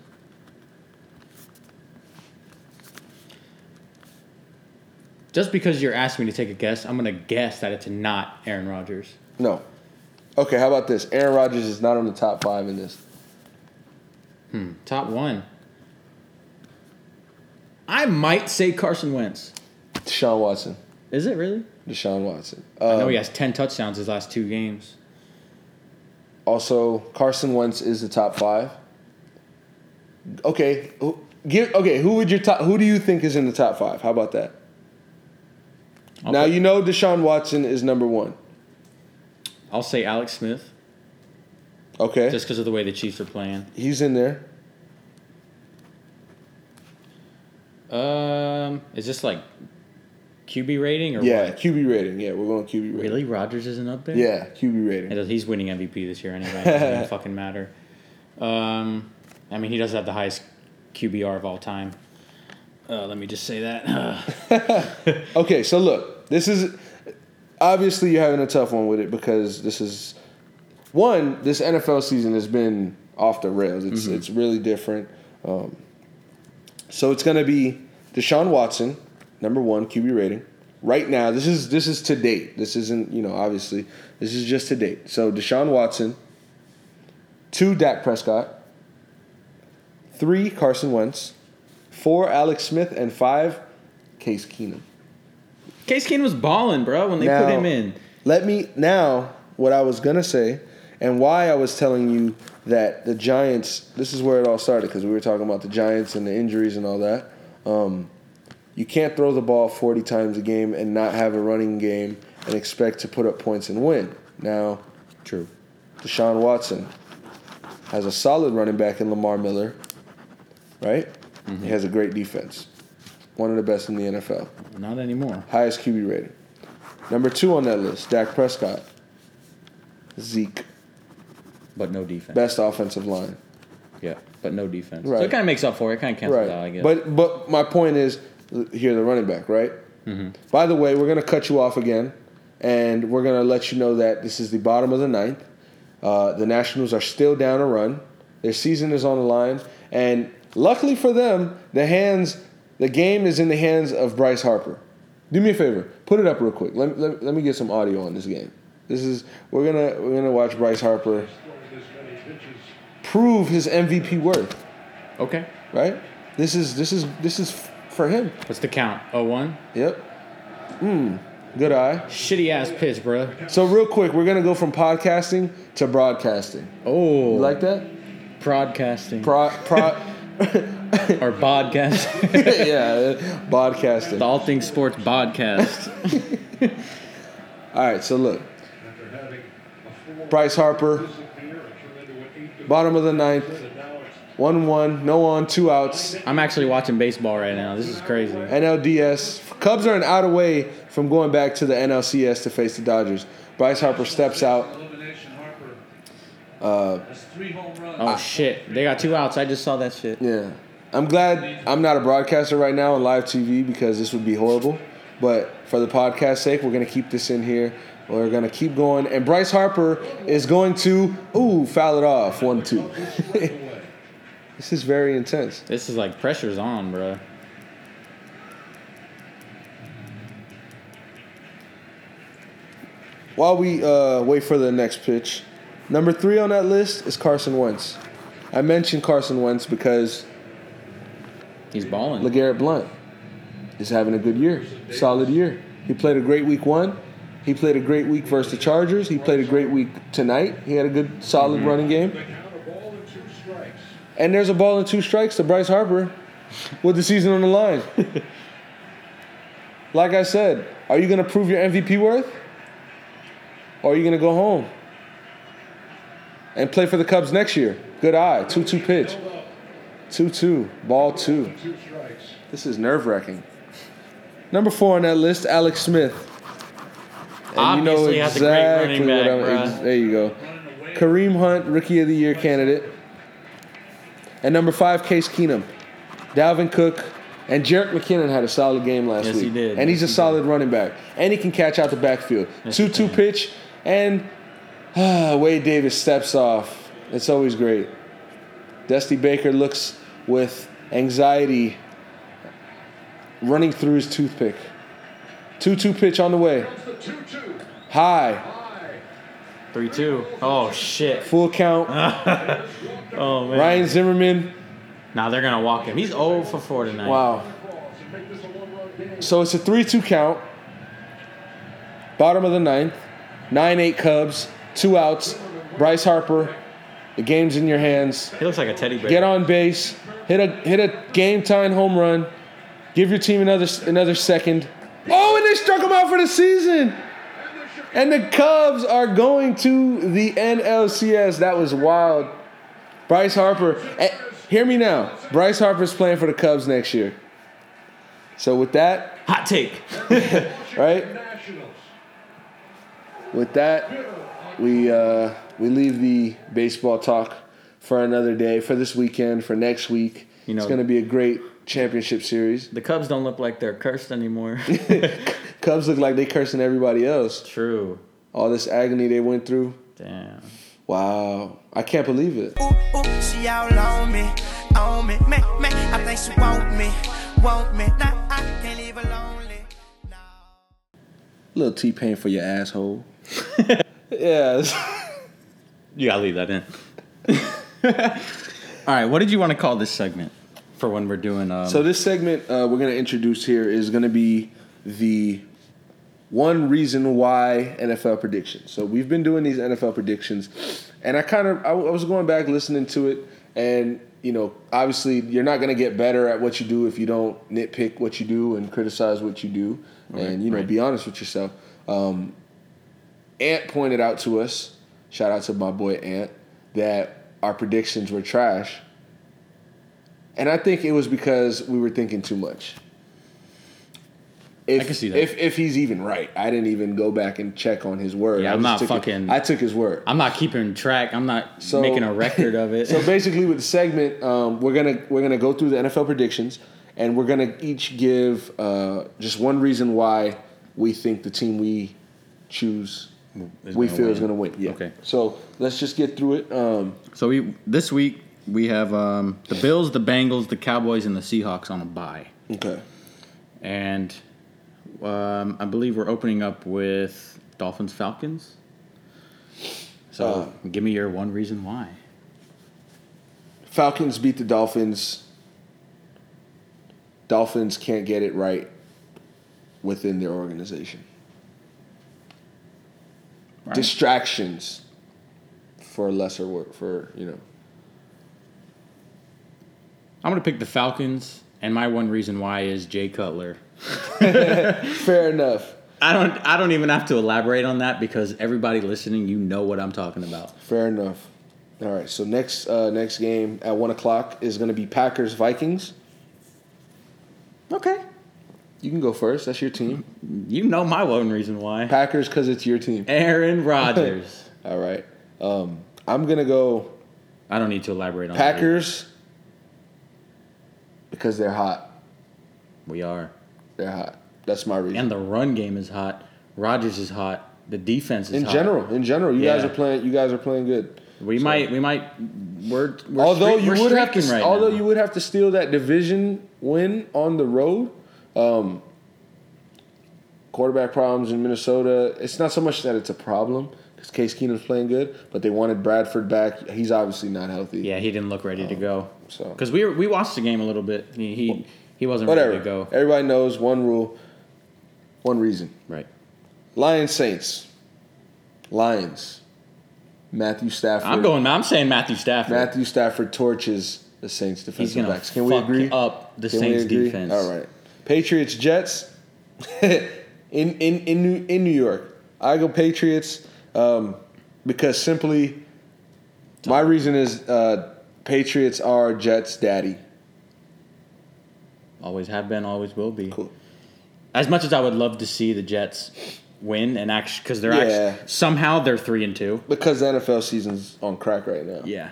[SPEAKER 3] Just because you're asking me to take a guess, I'm going to guess that it's not Aaron Rodgers.
[SPEAKER 2] No. Okay, how about this? Aaron Rodgers is not on the top five in this.
[SPEAKER 3] Hmm. Top one. I might say Carson Wentz.
[SPEAKER 2] Deshaun Watson.
[SPEAKER 3] Is it really?
[SPEAKER 2] Deshaun Watson.
[SPEAKER 3] I know
[SPEAKER 2] Um,
[SPEAKER 3] he has 10 touchdowns his last two games.
[SPEAKER 2] Also, Carson Wentz is the top five. Okay, who- give okay. Who would your top? Who do you think is in the top five? How about that?
[SPEAKER 3] I'll
[SPEAKER 2] now
[SPEAKER 3] put-
[SPEAKER 2] you know Deshaun Watson is number one.
[SPEAKER 3] I'll say Alex Smith,
[SPEAKER 2] Okay,
[SPEAKER 3] just because of the way the Chiefs are playing.
[SPEAKER 2] he's in there.
[SPEAKER 3] Um, is this like QB rating or
[SPEAKER 2] Yeah,
[SPEAKER 3] what?
[SPEAKER 2] QB rating. Yeah, we're going QB rating.
[SPEAKER 3] Really, Rodgers isn't up there?
[SPEAKER 2] Yeah, QB rating.
[SPEAKER 3] And He's winning MVP this year anyway. It doesn't fucking matter. Um, I mean, he does have the highest QBR of all time. Uh, let me just say that.
[SPEAKER 2] Okay, so look, this is obviously you're having a tough one with it because this is one. This NFL season has been off the rails. It's it's really different. Um, so it's going to be Deshaun Watson, number one QB rating. Right now, this is this is to date. This isn't you know obviously this is just to date. So Deshaun Watson, two Dak Prescott, three Carson Wentz, four Alex Smith, and five Case Keenum.
[SPEAKER 3] Case Keenum was balling, bro, when they
[SPEAKER 2] Now-
[SPEAKER 3] put him in.
[SPEAKER 2] Let me now what I was gonna say, and why I was telling you that the Giants. This is where it all started because we were talking about the Giants and the injuries and all that. Um, you can't throw the ball forty times a game and not have a running game and expect to put up points and win. Now,
[SPEAKER 3] True.
[SPEAKER 2] Deshaun Watson has a solid running back in Lamar Miller, right? He has a great defense, one of the best in the NFL.
[SPEAKER 3] Not anymore.
[SPEAKER 2] Highest QB rating. Number two on that list, Dak Prescott. Zeke,
[SPEAKER 3] But no defense.
[SPEAKER 2] best offensive line.
[SPEAKER 3] yeah, but no defense. Right. So
[SPEAKER 2] Right.
[SPEAKER 3] it kind of makes up for it. Kind of cancels out, I guess.
[SPEAKER 2] But but my point is here the running back, right?
[SPEAKER 3] Mm-hmm.
[SPEAKER 2] By the way, we're gonna cut you off again, and we're gonna let you know that this is the bottom of the ninth. Uh, the Nationals are still down a run. Their season is on the line, and luckily for them, the hands, the game is in the hands of Bryce Harper. Do me a favor, put it up real quick. Let, let, let me get some audio on this game. This is we're gonna we're gonna watch Bryce Harper prove his MVP worth.
[SPEAKER 3] okay.
[SPEAKER 2] Right? This is this is this is for him.
[SPEAKER 3] What's the count? 0-1?
[SPEAKER 2] Yep. Hmm. Good eye.
[SPEAKER 3] Shitty ass pitch, bro.
[SPEAKER 2] So real quick, we're gonna go from podcasting to broadcasting.
[SPEAKER 3] Oh.
[SPEAKER 2] You like that?
[SPEAKER 3] broadcasting.
[SPEAKER 2] Pro, pro,
[SPEAKER 3] or podcast.
[SPEAKER 2] yeah, broadcasting.
[SPEAKER 3] the All Things Sports podcast.
[SPEAKER 2] All right, so look, Bryce Harper, bottom of the ninth, one-one, no on, two outs.
[SPEAKER 3] I'm actually watching baseball right now. This is crazy.
[SPEAKER 2] NLDS. Cubs are an out away from going back to the NLCS to face the Dodgers. Bryce Harper steps out.
[SPEAKER 4] Uh, That's three home runs.
[SPEAKER 3] Oh shit! They got two outs. I just saw that shit.
[SPEAKER 2] Yeah. I'm glad I'm not a broadcaster right now on live TV because this would be horrible. But for the podcast sake, we're going to keep this in here. We're going to keep going. And Bryce Harper is going to, ooh, foul it off. One, two. this is very intense.
[SPEAKER 3] This is like pressure's on, bro.
[SPEAKER 2] While we uh, wait for the next pitch, number three on that list is Carson Wentz. I mentioned Carson Wentz because
[SPEAKER 3] He's balling.
[SPEAKER 2] LeGarrette Blunt is having a good year, solid year. He played a great week one. He played a great week versus the Chargers. He played a great week tonight. He had a good, solid mm-hmm. running game. And there's a ball and two strikes to Bryce Harper with the season on the line. like I said, are you going to prove your MVP worth? Or are you going to go home and play for the Cubs next year? Good eye. 2 2 pitch. 2 2. Ball two. This is nerve wracking. Number four on that list, Alex Smith. And
[SPEAKER 3] Obviously has a great running back, bruh.
[SPEAKER 2] There you go. Kareem Hunt, Rookie of the Year candidate. And number five, Case Keenum. Dalvin Cook. And Jerick McKinnon had a solid game last
[SPEAKER 3] Yes,
[SPEAKER 2] week.
[SPEAKER 3] he did.
[SPEAKER 2] And he's
[SPEAKER 3] Yes,
[SPEAKER 2] a
[SPEAKER 3] he
[SPEAKER 2] solid running back. And he can catch out the backfield.
[SPEAKER 3] Yes,
[SPEAKER 2] 2
[SPEAKER 3] he
[SPEAKER 2] 2 pitch. And ah, Wade Davis steps off. It's always great. Dusty Baker looks with anxiety running through his toothpick. 2 2 pitch on the way.
[SPEAKER 4] 2 2.
[SPEAKER 2] High.
[SPEAKER 4] High.
[SPEAKER 3] Three two. Oh shit.
[SPEAKER 2] Full count.
[SPEAKER 3] Oh man.
[SPEAKER 2] Ryan Zimmerman.
[SPEAKER 3] Now they're gonna walk him. He's 0 for 4 tonight.
[SPEAKER 2] Wow.
[SPEAKER 4] Balls and make this a one run game.
[SPEAKER 2] So it's a 3 2 count. Bottom of the ninth. 9 8 Cubs. Two outs. Bryce Harper. The game's in your hands.
[SPEAKER 3] He looks like a teddy bear.
[SPEAKER 2] Get on base. Hit a hit a game time home run. Give your team another another second. Oh, and they struck him out for the season. And the Cubs are going to the NLCS. That was wild. Bryce Harper. eh, hear me now. Bryce Harper's playing for the Cubs next year. So with that,
[SPEAKER 3] Hot take.
[SPEAKER 2] right? With that, we uh, we leave the baseball talk for another day, for this weekend, for next week.
[SPEAKER 3] You know-
[SPEAKER 2] it's going to be a great championship series.
[SPEAKER 3] The Cubs don't look like they're cursed anymore.
[SPEAKER 2] Cubs look like they're cursing everybody else.
[SPEAKER 3] True.
[SPEAKER 2] All this agony they went through.
[SPEAKER 3] Damn.
[SPEAKER 2] Wow, I can't believe it.
[SPEAKER 5] Ooh, ooh, she all on me, on me, me, me. I think she want me, want me. Nah, I can't leave her lonely. No.
[SPEAKER 2] Little T Pain for your asshole. yes.
[SPEAKER 3] You gotta leave that in. All right. What did you want to call this segment for when we're doing? Um,
[SPEAKER 2] So this segment uh, we're going to introduce here is going to be the one reason why NFL predictions. So we've been doing these NFL predictions, and I kind of I, I was going back listening to it, and you know, obviously you're not going to get better at what you do if you don't nitpick what you do and criticize what you do, and you know, be honest with yourself. Um, Ant pointed out to us, shout out to my boy Ant, that our predictions were trash. And I think it was because we were thinking too much. If,
[SPEAKER 3] I can see that.
[SPEAKER 2] If, if he's even right, I didn't even go back and check on his word.
[SPEAKER 3] Yeah, I'm not
[SPEAKER 2] took it-
[SPEAKER 3] fucking-
[SPEAKER 2] I took his word.
[SPEAKER 3] I'm not keeping track. I'm not
[SPEAKER 2] So-
[SPEAKER 3] making a record of it.
[SPEAKER 2] so basically, with the segment, um, we're gonna we're gonna go through the NFL predictions, and we're gonna each give uh, just one reason why we think the team we choose we feel is gonna win. Yeah.
[SPEAKER 3] Okay.
[SPEAKER 2] So let's just get through it. Um,
[SPEAKER 3] So we this week we have um, the Bills, the Bengals, the Cowboys, and the Seahawks on a bye,
[SPEAKER 2] okay.
[SPEAKER 3] and um, I believe we're opening up with Dolphins Falcons. So give me your one reason why.
[SPEAKER 2] Falcons beat the Dolphins. Dolphins can't get it right within their organization.
[SPEAKER 3] Right.
[SPEAKER 2] Distractions for lesser work for you know.
[SPEAKER 3] I'm gonna pick the Falcons, and my one reason why is Jay Cutler.
[SPEAKER 2] Fair enough.
[SPEAKER 3] I don't. I don't even have to elaborate on that because everybody listening, you know what I'm talking about.
[SPEAKER 2] Fair enough. All right. So next uh, next game at one o'clock is going to be Packers Vikings.
[SPEAKER 3] Okay.
[SPEAKER 2] You can go first. That's your team.
[SPEAKER 3] You know my one reason why.
[SPEAKER 2] Packers because it's your team.
[SPEAKER 3] Aaron Rodgers.
[SPEAKER 2] All right. Um, I'm gonna go
[SPEAKER 3] I don't need to elaborate on that.
[SPEAKER 2] Packers because they're hot.
[SPEAKER 3] We are.
[SPEAKER 2] They're hot. That's my reason.
[SPEAKER 3] And the run game is hot. Rodgers is hot. The defense is
[SPEAKER 2] in
[SPEAKER 3] hot.
[SPEAKER 2] general, in general, you guys are playing. You guys are playing good.
[SPEAKER 3] We might. We might. We're. we're
[SPEAKER 2] although
[SPEAKER 3] streak-
[SPEAKER 2] you
[SPEAKER 3] we're
[SPEAKER 2] would have to,
[SPEAKER 3] right
[SPEAKER 2] although
[SPEAKER 3] now.
[SPEAKER 2] you would have to steal that division win on the road. Um, quarterback problems in Minnesota. It's not so much that it's a problem because Case Keenum's playing good, but they wanted Bradford back. He's obviously not healthy.
[SPEAKER 3] Yeah, he didn't look ready to go.
[SPEAKER 2] so-
[SPEAKER 3] because we were, we watched the game a little bit. He he, he wasn't
[SPEAKER 2] Whatever.
[SPEAKER 3] ready to go.
[SPEAKER 2] Everybody knows one rule, one reason.
[SPEAKER 3] Right.
[SPEAKER 2] Lions Saints. Lions. Matthew Stafford.
[SPEAKER 3] I'm going. I'm saying Matthew Stafford.
[SPEAKER 2] Matthew Stafford torches the Saints defensive backs. Can we agree?
[SPEAKER 3] up the
[SPEAKER 2] Can
[SPEAKER 3] Saints defense.
[SPEAKER 2] All right. Patriots Jets in in in New, in New York. I go Patriots um, because simply my reason is uh, Patriots are Jets daddy.
[SPEAKER 3] Always have been, always will be.
[SPEAKER 2] Cool.
[SPEAKER 3] As much as I would love to see the Jets win and actually because they're
[SPEAKER 2] Yeah.
[SPEAKER 3] actually somehow they're three and two.
[SPEAKER 2] Because the NFL season's on crack right now.
[SPEAKER 3] Yeah,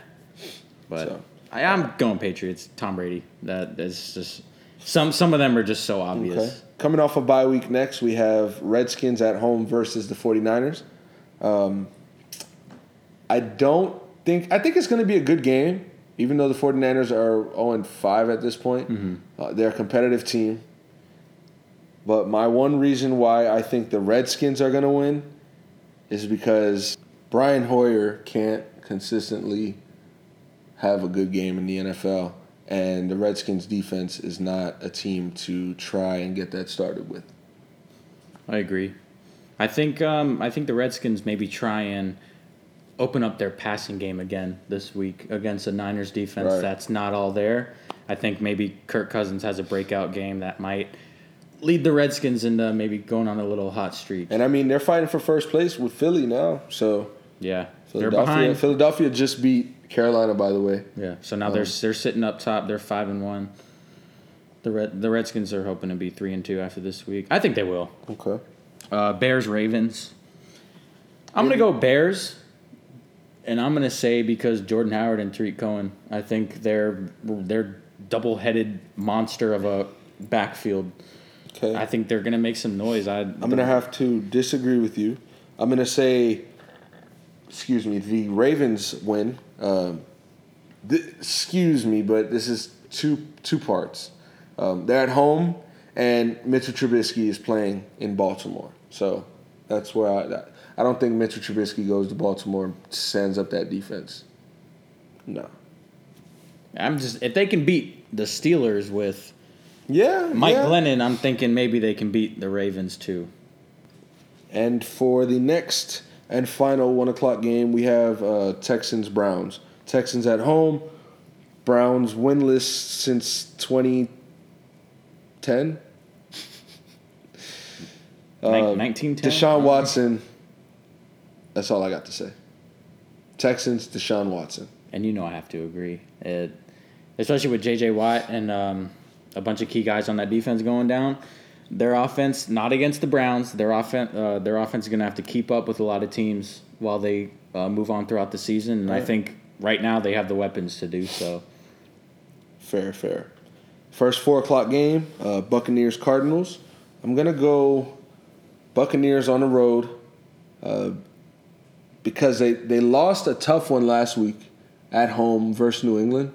[SPEAKER 3] but
[SPEAKER 2] So.
[SPEAKER 3] I, I'm going Patriots. Tom Brady. That is just some. Some of them are just so obvious.
[SPEAKER 2] Okay. Coming off a bye week next, we have Redskins at home versus the 49ers. Um, I don't think, I think it's going to be a good game, even though the 49ers are 0 5 at this point. Uh, they're a competitive team. But my one reason why I think the Redskins are going to win is because Brian Hoyer can't consistently have a good game in the NFL, and the Redskins defense is not a team to try and get that started with.
[SPEAKER 3] I agree. I think um, I think the Redskins maybe try and open up their passing game again this week against the Niners defense
[SPEAKER 2] Right.
[SPEAKER 3] that's not all there. I think maybe Kirk Cousins has a breakout game that might lead the Redskins into maybe going on a little hot streak.
[SPEAKER 2] And I mean, they're fighting for first place with Philly now. So
[SPEAKER 3] Yeah, they're
[SPEAKER 2] Philadelphia,
[SPEAKER 3] behind.
[SPEAKER 2] Philadelphia just beat Carolina, by the way.
[SPEAKER 3] Yeah, so now they're they're sitting up top. They're five and one. The Red the Redskins are hoping to be three and two after this week. I think they will.
[SPEAKER 2] Okay.
[SPEAKER 3] Uh, Bears Ravens. I'm gonna go Bears, and I'm gonna say because Jordan Howard and Tarik Cohen. I think they're they're double headed monster of a backfield.
[SPEAKER 2] Okay.
[SPEAKER 3] I think they're gonna make some noise. I
[SPEAKER 2] I'm gonna have to disagree with you. I'm gonna say, excuse me, the Ravens win. Um, th- excuse me, but this is two two parts. Um, they're at home, and Mitchell Trubisky is playing in Baltimore. So that's where I. I don't think Mitchell Trubisky goes to Baltimore and stands up that defense. No.
[SPEAKER 3] I'm just if they can beat the Steelers with
[SPEAKER 2] Yeah.
[SPEAKER 3] Mike
[SPEAKER 2] yeah.
[SPEAKER 3] Glennon, I'm thinking maybe they can beat the Ravens too.
[SPEAKER 2] And for the next and final one o'clock game, we have uh, Texans Browns. Texans at home. Browns winless since 2010.
[SPEAKER 3] Nin-
[SPEAKER 2] Uh,
[SPEAKER 3] 1910.
[SPEAKER 2] Deshaun Watson. That's all I got to say. Texans, Deshaun Watson.
[SPEAKER 3] and you know I have to agree. It, especially with J.J. Watt and um, a bunch of key guys on that defense going down. Their offense, not against the Browns, their offense, uh, their offense is going to have to keep up with a lot of teams while they uh, move on throughout the season. And I think right now they have the weapons to do so.
[SPEAKER 2] Fair, fair. First four o'clock game, uh, Buccaneers Cardinals. I'm gonna go Buccaneers on the road uh, because they, they lost a tough one last week at home versus New England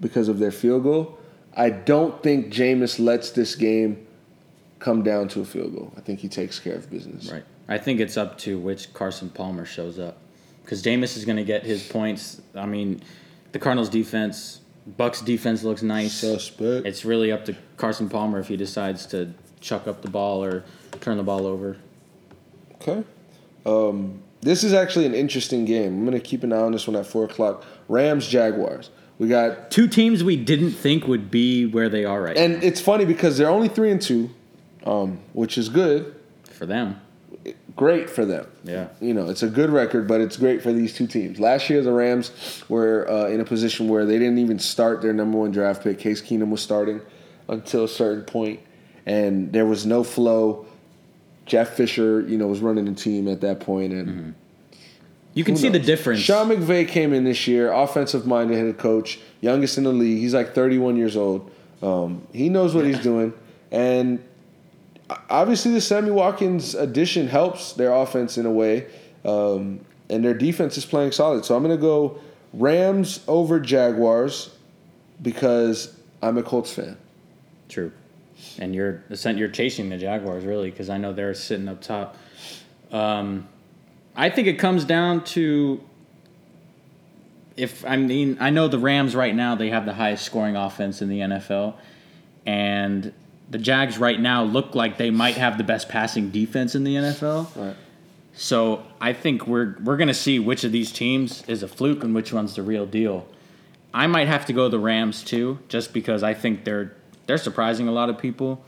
[SPEAKER 2] because of their field goal. I don't think Jameis lets this game come down to a field goal. I think he takes care of business.
[SPEAKER 3] Right. I think it's up to which Carson Palmer shows up, because Jameis is going to get his points. I mean, the Cardinals defense, Bucks defense looks nice.
[SPEAKER 2] Suspect.
[SPEAKER 3] It's really up to Carson Palmer if he decides to chuck up the ball or turn the ball over.
[SPEAKER 2] Okay. Um, this is actually an interesting game. I'm gonna keep an eye on this one at four o'clock. Rams Jaguars. We got
[SPEAKER 3] Two teams we didn't think would be where they are right
[SPEAKER 2] And it's funny because they're only three and two, um, which is good,
[SPEAKER 3] for them.
[SPEAKER 2] great for them.
[SPEAKER 3] Yeah.
[SPEAKER 2] You know, it's a good record, but it's great for these two teams. Last year, the Rams were uh, in a position where they didn't even start their number one draft pick. Case Keenum was starting until a certain point, and there was no flow. Jeff Fisher, you know, was running the team at that point, and
[SPEAKER 3] You can see the difference.
[SPEAKER 2] Sean McVay came in this year, offensive minded head coach, youngest in the league. He's like 31 years old. Um, he knows what he's doing, and obviously the Sammy Watkins addition helps their offense in a way, um, and their defense is playing solid. So I'm going to go Rams over Jaguars because I'm a Colts fan.
[SPEAKER 3] True. And you're you're chasing the Jaguars really because I know they're sitting up top. Um, I think it comes down to if I mean I know the Rams right now they have the highest scoring offense in the NFL, and the Jags right now look like they might have the best passing defense in the NFL.
[SPEAKER 2] Right.
[SPEAKER 3] So I think we're we're gonna see which of these teams is a fluke and which one's the real deal. I might have to go the Rams too, just because I think they're they're surprising a lot of people.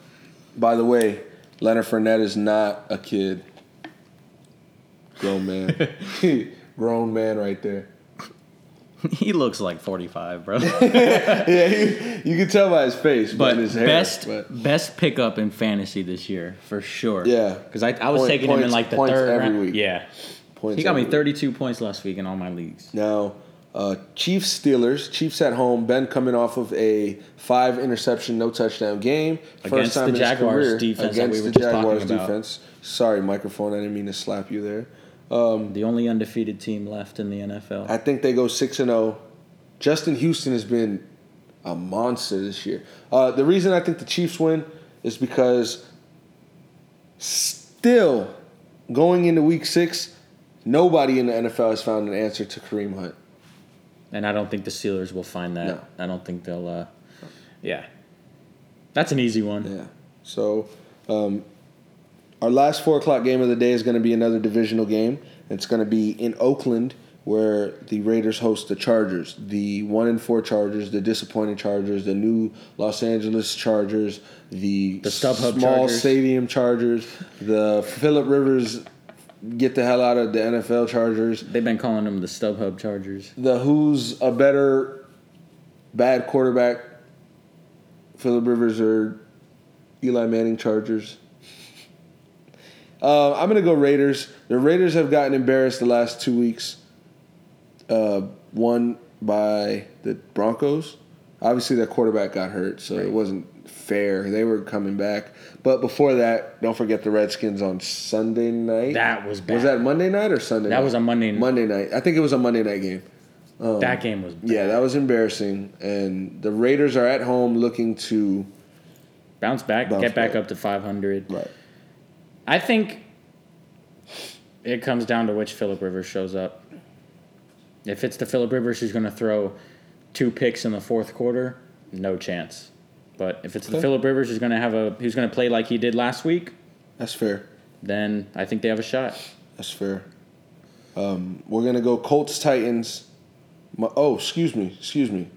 [SPEAKER 2] By the way, Leonard Fournette is not a kid. Grown man. Grown man right there.
[SPEAKER 3] he looks like 45, bro.
[SPEAKER 2] Yeah, he, you can tell by his face,
[SPEAKER 3] But
[SPEAKER 2] his hair.
[SPEAKER 3] best
[SPEAKER 2] but
[SPEAKER 3] best pickup in fantasy this year for sure.
[SPEAKER 2] Yeah.
[SPEAKER 3] because I, I was
[SPEAKER 2] Point-
[SPEAKER 3] taking him in like the
[SPEAKER 2] points
[SPEAKER 3] third
[SPEAKER 2] every
[SPEAKER 3] round.
[SPEAKER 2] week.
[SPEAKER 3] Yeah,
[SPEAKER 2] points
[SPEAKER 3] he got me
[SPEAKER 2] every-
[SPEAKER 3] 32 points last week in all my leagues.
[SPEAKER 2] Now, uh, Chiefs Steelers. Chiefs at home. Ben coming off of a five interception, no touchdown game.
[SPEAKER 3] Against the
[SPEAKER 2] in his career
[SPEAKER 3] defense that
[SPEAKER 2] Against
[SPEAKER 3] we were
[SPEAKER 2] the
[SPEAKER 3] just talking
[SPEAKER 2] Jaguars
[SPEAKER 3] about.
[SPEAKER 2] defense. Sorry, microphone. I didn't mean to slap you there.
[SPEAKER 3] The only undefeated team left in the NFL.
[SPEAKER 2] I think they go six and zero. Justin Houston has been a monster this year. Uh, the reason I think the Chiefs win is because still going into Week Six, nobody in the NFL has found an answer to Kareem Hunt.
[SPEAKER 3] And I don't think the Steelers will find that.
[SPEAKER 2] No.
[SPEAKER 3] I don't think they'll. Uh, yeah, that's an easy one.
[SPEAKER 2] Yeah. So, um, our last four o'clock game of the day is going to be another divisional game. It's going to be in Oakland, where the Raiders host the Chargers, the one and four Chargers, the disappointing Chargers, the new Los Angeles Chargers, the,
[SPEAKER 3] The StubHub
[SPEAKER 2] small
[SPEAKER 3] Chargers.
[SPEAKER 2] stadium Chargers, the Philip Rivers get the hell out of the NFL Chargers.
[SPEAKER 3] They've been calling them the StubHub Chargers.
[SPEAKER 2] The who's a better bad quarterback, Philip Rivers or Eli Manning Chargers? Uh, I'm gonna go Raiders. The Raiders have gotten embarrassed the last two weeks. Uh, one by the Broncos. Obviously, their quarterback got hurt, so it wasn't fair. They were coming back, but before that, don't forget the Redskins on Sunday night.
[SPEAKER 3] That was bad.
[SPEAKER 2] Was that Monday night or Sunday? Night?
[SPEAKER 3] That
[SPEAKER 2] night?
[SPEAKER 3] was a Monday- night.
[SPEAKER 2] Monday night. I think it was a Monday night game.
[SPEAKER 3] that game was bad.
[SPEAKER 2] Yeah, that was embarrassing. And the Raiders are at home looking to
[SPEAKER 3] bounce back,
[SPEAKER 2] Bounce
[SPEAKER 3] get back
[SPEAKER 2] back.
[SPEAKER 3] up to 500.
[SPEAKER 2] right.
[SPEAKER 3] I think it comes down to which Philip Rivers shows up. If it's the Philip Rivers who's going to throw two picks in the fourth quarter, no chance. But if it's the Philip Rivers who's going to have a who's going to play like he did last week,
[SPEAKER 2] That's fair.
[SPEAKER 3] then I think they have a shot.
[SPEAKER 2] That's fair. Um, we're gonna go Colts Titans. My, oh, excuse me, excuse me,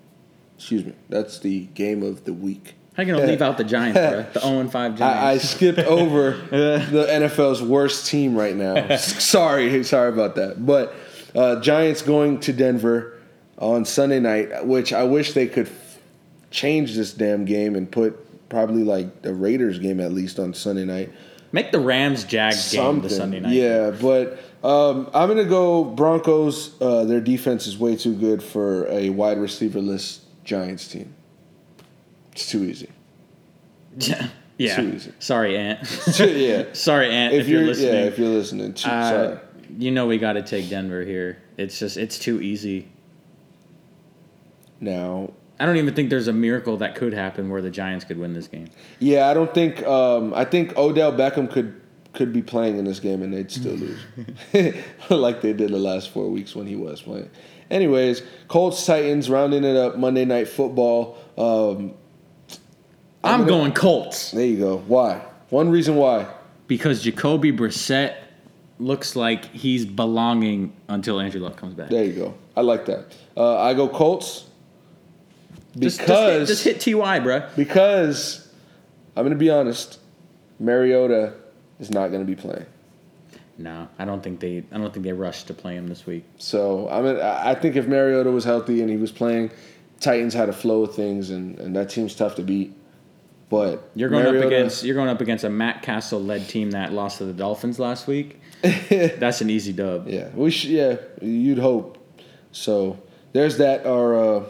[SPEAKER 2] excuse me. That's the game of the week.
[SPEAKER 3] How you going to leave out the Giants, bro? The 0 5
[SPEAKER 2] I, I skipped over the NFL's worst team right now. sorry, sorry about that. But uh, Giants going to Denver on Sunday night, which I wish they could f- change this damn game and put probably like the Raiders game at least on Sunday night.
[SPEAKER 3] Make the Rams Jags game the Sunday night.
[SPEAKER 2] yeah. But um, I'm gonna go Broncos. Uh, their defense is way too good for a wide receiverless Giants team. It's too easy.
[SPEAKER 3] yeah.
[SPEAKER 2] Too easy.
[SPEAKER 3] Sorry, Aunt.
[SPEAKER 2] yeah.
[SPEAKER 3] Sorry, Aunt. if,
[SPEAKER 2] If
[SPEAKER 3] you're,
[SPEAKER 2] you're,
[SPEAKER 3] listening.
[SPEAKER 2] yeah, if you're listening, too,
[SPEAKER 3] Uh,
[SPEAKER 2] sorry.
[SPEAKER 3] you know we got to take Denver here. It's just it's too easy.
[SPEAKER 2] Now,
[SPEAKER 3] I don't even think there's a miracle that could happen where the Giants could win this game.
[SPEAKER 2] yeah, I don't think. Um, I think Odell Beckham could could be playing in this game and they'd still lose, like they did the last four weeks when he was playing. Anyways, Colts Titans rounding it up Monday Night Football. Um,
[SPEAKER 3] I'm, going Colts
[SPEAKER 2] there you go. Why? One reason why.
[SPEAKER 3] because Jacoby Brissett looks like he's belonging until Andrew Luck comes back.
[SPEAKER 2] There you go. I like that. Uh, I go Colts
[SPEAKER 3] Just-
[SPEAKER 2] because
[SPEAKER 3] just, hit, just hit Ty, bro.
[SPEAKER 2] because I'm gonna be honest. Mariota is not gonna be playing.
[SPEAKER 3] No, I don't think they. I don't think they rushed to play him this week.
[SPEAKER 2] So I mean, I I think if Mariota was healthy and he was playing, Titans had a flow of things, and, and that team's tough to beat. But
[SPEAKER 3] You're going up against you're going up against a Matt Cassel led team that lost to the Dolphins last week. That's an easy dub.
[SPEAKER 2] yeah, we should, yeah, you'd hope. So there's that. Our uh,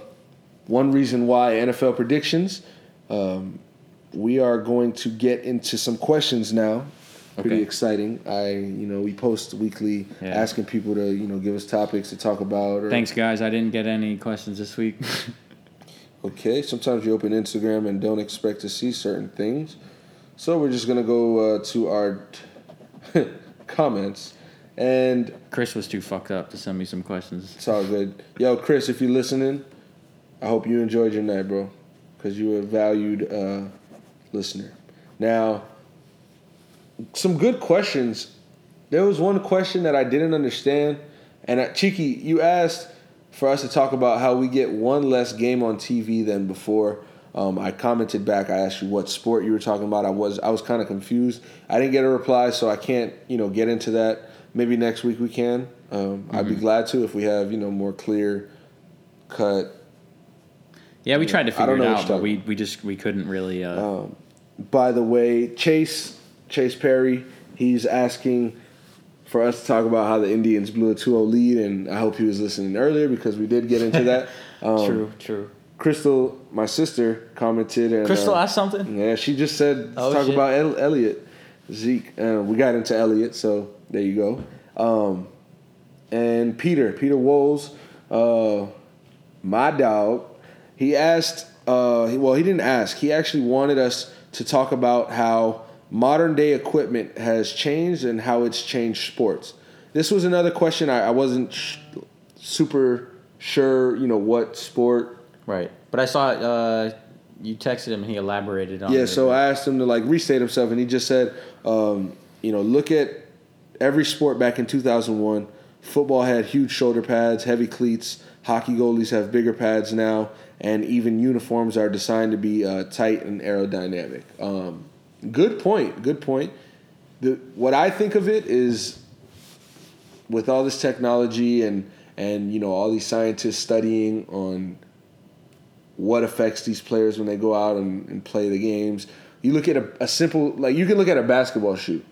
[SPEAKER 2] one reason why NFL predictions. Um, we are going to get into some questions now. Pretty exciting. I, you know, we post weekly
[SPEAKER 3] Yeah.
[SPEAKER 2] asking people to, you know, give us topics to talk about. Or,
[SPEAKER 3] Thanks, guys. I didn't get any questions this week.
[SPEAKER 2] Okay, sometimes you open Instagram and don't expect to see certain things. So we're just gonna go uh, to our comments, and
[SPEAKER 3] Chris was too fucked up to send me some questions.
[SPEAKER 2] it's all good. Yo, Chris, if you're listening, I hope you enjoyed your night, bro, because you're a valued uh, listener. Now, some good questions. There was one question that I didn't understand, and uh, Cheeky, you asked for us to talk about how we get one less game on TV than before. Um, I commented back. I asked you what sport you were talking about. I was I was kind of confused. I didn't get a reply, so I can't you know get into that. Maybe next week we can. Um, I'd be glad to if we have you know more clear cut
[SPEAKER 3] Yeah, we tried to figure it out, but we, we just we couldn't really. Uh,
[SPEAKER 2] by the way, Chase Chase Perry, he's asking for us to talk about how the Indians blew a 2-0 lead, and I hope he was listening earlier because we did get into that. Um,
[SPEAKER 3] true, true.
[SPEAKER 2] Crystal, my sister, commented and
[SPEAKER 3] Crystal
[SPEAKER 2] uh,
[SPEAKER 3] asked something.
[SPEAKER 2] Yeah, she just said
[SPEAKER 3] Oh,
[SPEAKER 2] talk
[SPEAKER 3] shit.
[SPEAKER 2] about El- Elliott, Zeke. Uh, we got into Elliott, so there you go. Um, and Peter, Peter Woles, uh, my dog, he asked. Uh, he, well, he didn't ask. He actually wanted us to talk about how modern day equipment has changed and how it's changed sports. This was another question I, I wasn't sh- super sure. You know what sport
[SPEAKER 3] Right, but I saw uh, you texted him and he elaborated on.
[SPEAKER 2] Yeah, so I asked him to like restate himself, and he just said, um, you know, look at every sport back in 2001. Football had huge shoulder pads, heavy cleats. Hockey goalies have bigger pads now, and even uniforms are designed to be uh, tight and aerodynamic. Um, good point. Good point. The, what I think of it is, with all this technology and and you know all these scientists studying on what affects these players when they go out and, and play the games. You look at a, a simple like you can look at a basketball shoe.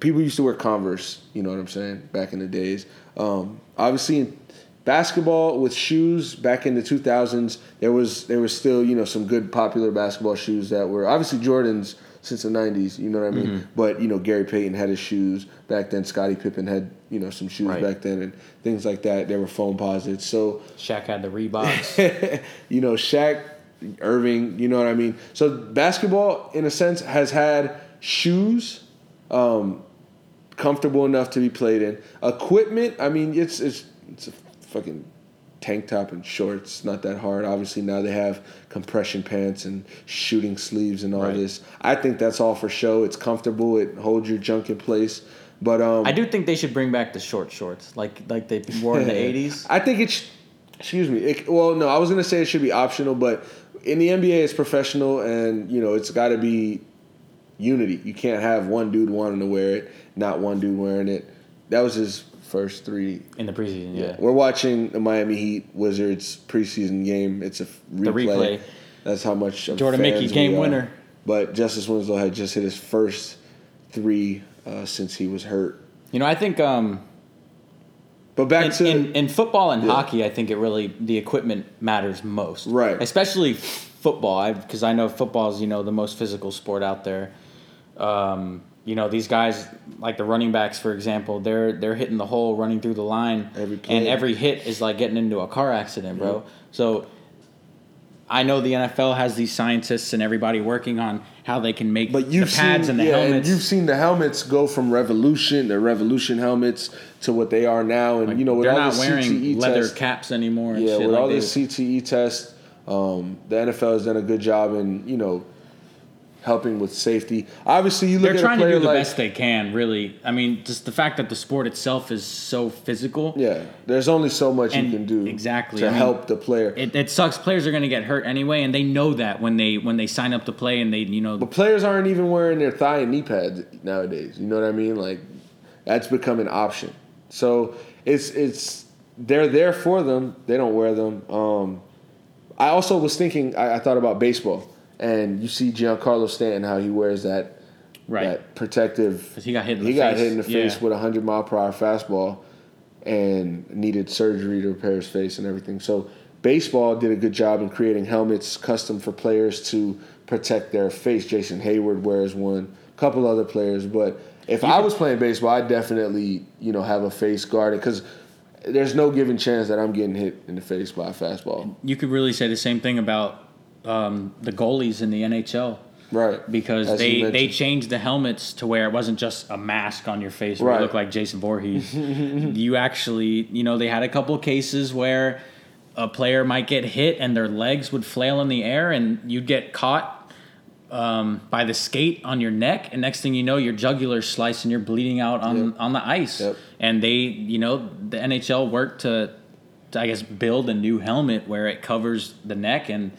[SPEAKER 2] People used to wear Converse, you know what I'm saying, back in the days. Um, obviously, basketball with shoes back in the 2000s, there was there was still you know some good popular basketball shoes that were obviously Jordans since the 90s. You know what I mean?
[SPEAKER 3] Mm-hmm.
[SPEAKER 2] But you know Gary Payton had his shoes back then. Scottie Pippen had you know some shoes
[SPEAKER 3] Right.
[SPEAKER 2] back then and things like that. There were Foamposites. So
[SPEAKER 3] Shaq had the Reeboks.
[SPEAKER 2] you know, Shaq, Iverson, you know what I mean? So basketball, in a sense, has had shoes um, comfortable enough to be played in. Equipment, I mean, it's it's it's a fucking tank top and shorts. Not that hard. Obviously now they have compression pants and shooting sleeves and all
[SPEAKER 3] Right.
[SPEAKER 2] this. I think that's all for show. It's comfortable. It holds your junk in place. But um,
[SPEAKER 3] I do think they should bring back the short shorts, like like they wore in the '80s.
[SPEAKER 2] I think it's. Excuse me. It, well, no, I was gonna say it should be optional, but in the NBA, it's professional, and you know it's got to be unity. You can't have one dude wanting to wear it, not one dude wearing it. That was his first three.
[SPEAKER 3] in the preseason. Yeah,
[SPEAKER 2] We're watching the Miami Heat Wizards preseason game. It's a replay.
[SPEAKER 3] replay.
[SPEAKER 2] That's how much of
[SPEAKER 3] Jordan Mickey game winner.
[SPEAKER 2] But Justise Winslow had just hit his first three uh, since he was hurt.
[SPEAKER 3] you know I think um,
[SPEAKER 2] But back
[SPEAKER 3] in,
[SPEAKER 2] to
[SPEAKER 3] in, in football and
[SPEAKER 2] Yeah.
[SPEAKER 3] hockey, I think it really the equipment matters most.
[SPEAKER 2] Right.
[SPEAKER 3] Especially football, because I, know football is you know the most physical sport out there. Um, you know these guys like the running backs, for example, they're they're hitting the hole, running through the line,
[SPEAKER 2] Every
[SPEAKER 3] and every hit is like getting into a car accident, bro. So. I know the NFL has these scientists and everybody working on how they can make
[SPEAKER 2] But you've
[SPEAKER 3] the pads
[SPEAKER 2] seen,
[SPEAKER 3] and the
[SPEAKER 2] yeah,
[SPEAKER 3] helmets.
[SPEAKER 2] and you've seen the helmets go from Revolution, the Revolution helmets, to what they are now, and
[SPEAKER 3] Like,
[SPEAKER 2] you know with
[SPEAKER 3] they're
[SPEAKER 2] all
[SPEAKER 3] not
[SPEAKER 2] this
[SPEAKER 3] wearing
[SPEAKER 2] CTE
[SPEAKER 3] leather
[SPEAKER 2] test,
[SPEAKER 3] caps anymore. And
[SPEAKER 2] yeah, with
[SPEAKER 3] like
[SPEAKER 2] all this CTE test, um, the NFL has done a good job in you know helping with safety. Obviously, you look
[SPEAKER 3] They're
[SPEAKER 2] at
[SPEAKER 3] trying to do the
[SPEAKER 2] like
[SPEAKER 3] best they can, really. I mean, just the fact that the sport itself is so physical.
[SPEAKER 2] yeah, there's only so much you can do
[SPEAKER 3] exactly,
[SPEAKER 2] to
[SPEAKER 3] I mean,
[SPEAKER 2] help the player.
[SPEAKER 3] It, it sucks. Players are going to get hurt anyway, and they know that when they when they sign up to play, and they you know
[SPEAKER 2] But players aren't even wearing their thigh and knee pads nowadays. You know what I mean? Like that's become an option. So it's it's they're there for them. They don't wear them. Um, I also was thinking. I, I thought about baseball, and you see Giancarlo Stanton how he wears that
[SPEAKER 3] Right.
[SPEAKER 2] that protective.
[SPEAKER 3] he got hit in
[SPEAKER 2] he
[SPEAKER 3] the
[SPEAKER 2] got
[SPEAKER 3] face.
[SPEAKER 2] hit in the face
[SPEAKER 3] Yeah.
[SPEAKER 2] with a hundred mile per hour fastball, and needed surgery to repair his face and everything. So baseball did a good job in creating helmets custom for players to protect their face. Jason Heyward wears one, a couple other players. But if I was playing baseball, I'd definitely you know have a face guarded because there's no given chance that I'm getting hit in the face by a fastball.
[SPEAKER 3] you could really say the same thing about um, the goalies in the NHL
[SPEAKER 2] Right.
[SPEAKER 3] because
[SPEAKER 2] As
[SPEAKER 3] they they changed the helmets to where it wasn't just a mask on your face where
[SPEAKER 2] Right.
[SPEAKER 3] you look like Jason Voorhees. you actually, you know, they had a couple of cases where a player might get hit and their legs would flail in the air and you'd get caught um, by the skate on your neck, and next thing you know, your jugular sliced and you're bleeding out on
[SPEAKER 2] Yep.
[SPEAKER 3] on the ice.
[SPEAKER 2] Yep.
[SPEAKER 3] And they, you know, the NHL worked to I guess, build a new helmet where it covers the neck, and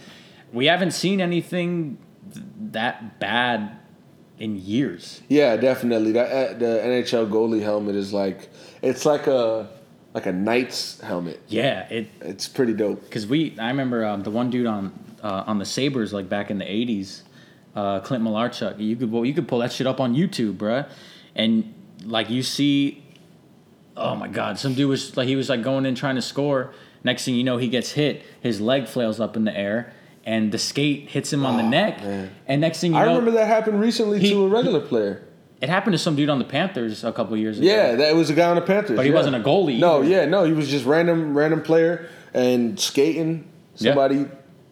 [SPEAKER 3] we haven't seen anything th- that bad in years.
[SPEAKER 2] Yeah, definitely. That uh, the NHL goalie helmet is like it's like a like a knight's helmet.
[SPEAKER 3] Yeah, it
[SPEAKER 2] It's pretty dope.
[SPEAKER 3] because we I remember um, the one dude on uh, on the Sabres like back in the '80s, uh, Clint Malarchuk. You could well, you could pull that shit up on YouTube, bruh. and like you see, oh my god, some dude was like he was like going in trying to score. Next thing you know, he gets hit. His leg flails up in the air, and the skate hits him on the ah, neck.
[SPEAKER 2] man.
[SPEAKER 3] And next thing you
[SPEAKER 2] I
[SPEAKER 3] know, I
[SPEAKER 2] remember that happened recently
[SPEAKER 3] He-
[SPEAKER 2] to a regular player.
[SPEAKER 3] it happened to some dude on the Panthers a couple years ago.
[SPEAKER 2] Yeah, that was a guy on the Panthers.
[SPEAKER 3] But he
[SPEAKER 2] yeah.
[SPEAKER 3] wasn't a goalie
[SPEAKER 2] No,
[SPEAKER 3] either.
[SPEAKER 2] yeah, no, he was just random random player and skating.
[SPEAKER 3] Yeah.
[SPEAKER 2] Somebody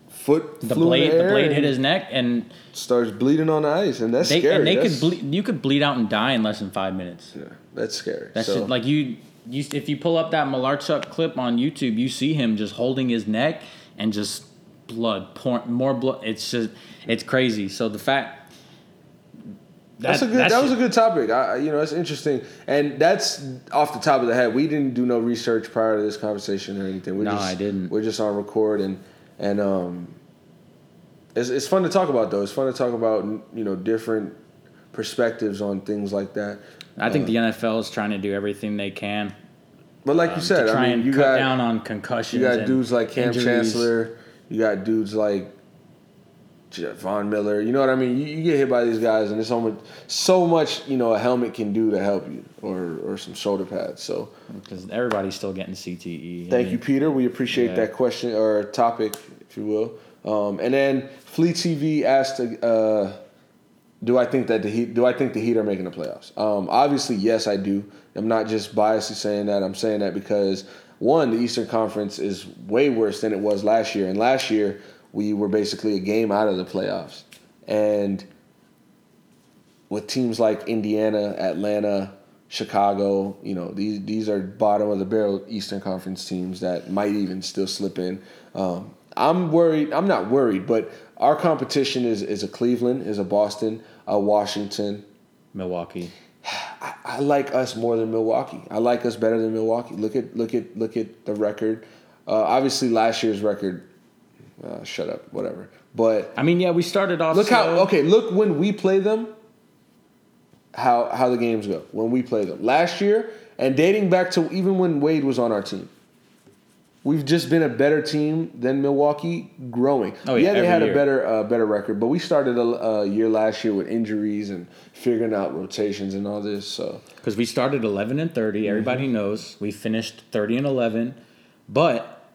[SPEAKER 2] foot
[SPEAKER 3] the
[SPEAKER 2] flew
[SPEAKER 3] blade
[SPEAKER 2] in the,
[SPEAKER 3] the blade hit his neck, and
[SPEAKER 2] starts bleeding on the ice, and that's
[SPEAKER 3] they
[SPEAKER 2] scary.
[SPEAKER 3] and they
[SPEAKER 2] that's,
[SPEAKER 3] could bleed. You could bleed out and die in less than five minutes.
[SPEAKER 2] Yeah, that's scary.
[SPEAKER 3] That's
[SPEAKER 2] so,
[SPEAKER 3] just, like you, you. If you pull up that Malarchuk clip on YouTube, you see him just holding his neck and just blood, pour, more blood. It's just, it's crazy. So the fact
[SPEAKER 2] That's
[SPEAKER 3] that-
[SPEAKER 2] a good.
[SPEAKER 3] that's
[SPEAKER 2] That was a good topic. I, you know, it's interesting, and that's off the top of the head. We didn't do no research prior to this conversation or anything. We're
[SPEAKER 3] No,
[SPEAKER 2] just,
[SPEAKER 3] I didn't.
[SPEAKER 2] We're just on record, and and um, it's it's fun to talk about though. It's fun to talk about you know different perspectives on things like that.
[SPEAKER 3] I think
[SPEAKER 2] Uh,
[SPEAKER 3] the NFL is trying to do everything they can
[SPEAKER 2] But like you
[SPEAKER 3] um,
[SPEAKER 2] said,
[SPEAKER 3] to try
[SPEAKER 2] I mean,
[SPEAKER 3] and
[SPEAKER 2] you
[SPEAKER 3] cut
[SPEAKER 2] got
[SPEAKER 3] down on concussions.
[SPEAKER 2] you got dudes like Kam
[SPEAKER 3] injuries.
[SPEAKER 2] Chancellor. You got dudes like Von Miller. You know what I mean? You, you get hit by these guys, and there's so much, so much you know a helmet can do to help you, or or some shoulder pads. So
[SPEAKER 3] because everybody's still getting CTE. I
[SPEAKER 2] thank
[SPEAKER 3] mean,
[SPEAKER 2] you, Peter. We appreciate
[SPEAKER 3] Yeah.
[SPEAKER 2] that question or topic, if you will. Um, and then Fleet TV asked, uh, "Do I think that the Heat? Do I think the Heat are making the playoffs?" Um, obviously, yes, I do. I'm not just biasly saying that. I'm saying that because one, the Eastern Conference is way worse than it was last year, and last year we were basically a game out of the playoffs, and with teams like Indiana, Atlanta, Chicago, you know, these these are bottom of the barrel Eastern Conference teams that might even still slip in. Um, I'm worried. I'm not worried, but our competition is is a Cleveland, is a Boston, a Washington.
[SPEAKER 3] Milwaukee.
[SPEAKER 2] I like us more than Milwaukee. I like us better than Milwaukee. Look at look at look at the record. Uh, obviously, last year's record. Uh, shut up. Whatever. But
[SPEAKER 3] I mean, yeah, we started off.
[SPEAKER 2] Look how okay. Look when we play them. How how the games go when we play them last year and dating back to even when Wade was on our team. We've just been a better team than Milwaukee, growing.
[SPEAKER 3] Oh, yeah,
[SPEAKER 2] yeah
[SPEAKER 3] they
[SPEAKER 2] had a better uh, better record, but we started a, a year last year with injuries and figuring out rotations and all this. So
[SPEAKER 3] because we started 11 and 30
[SPEAKER 2] Mm-hmm.
[SPEAKER 3] everybody knows we finished 30 and 11 but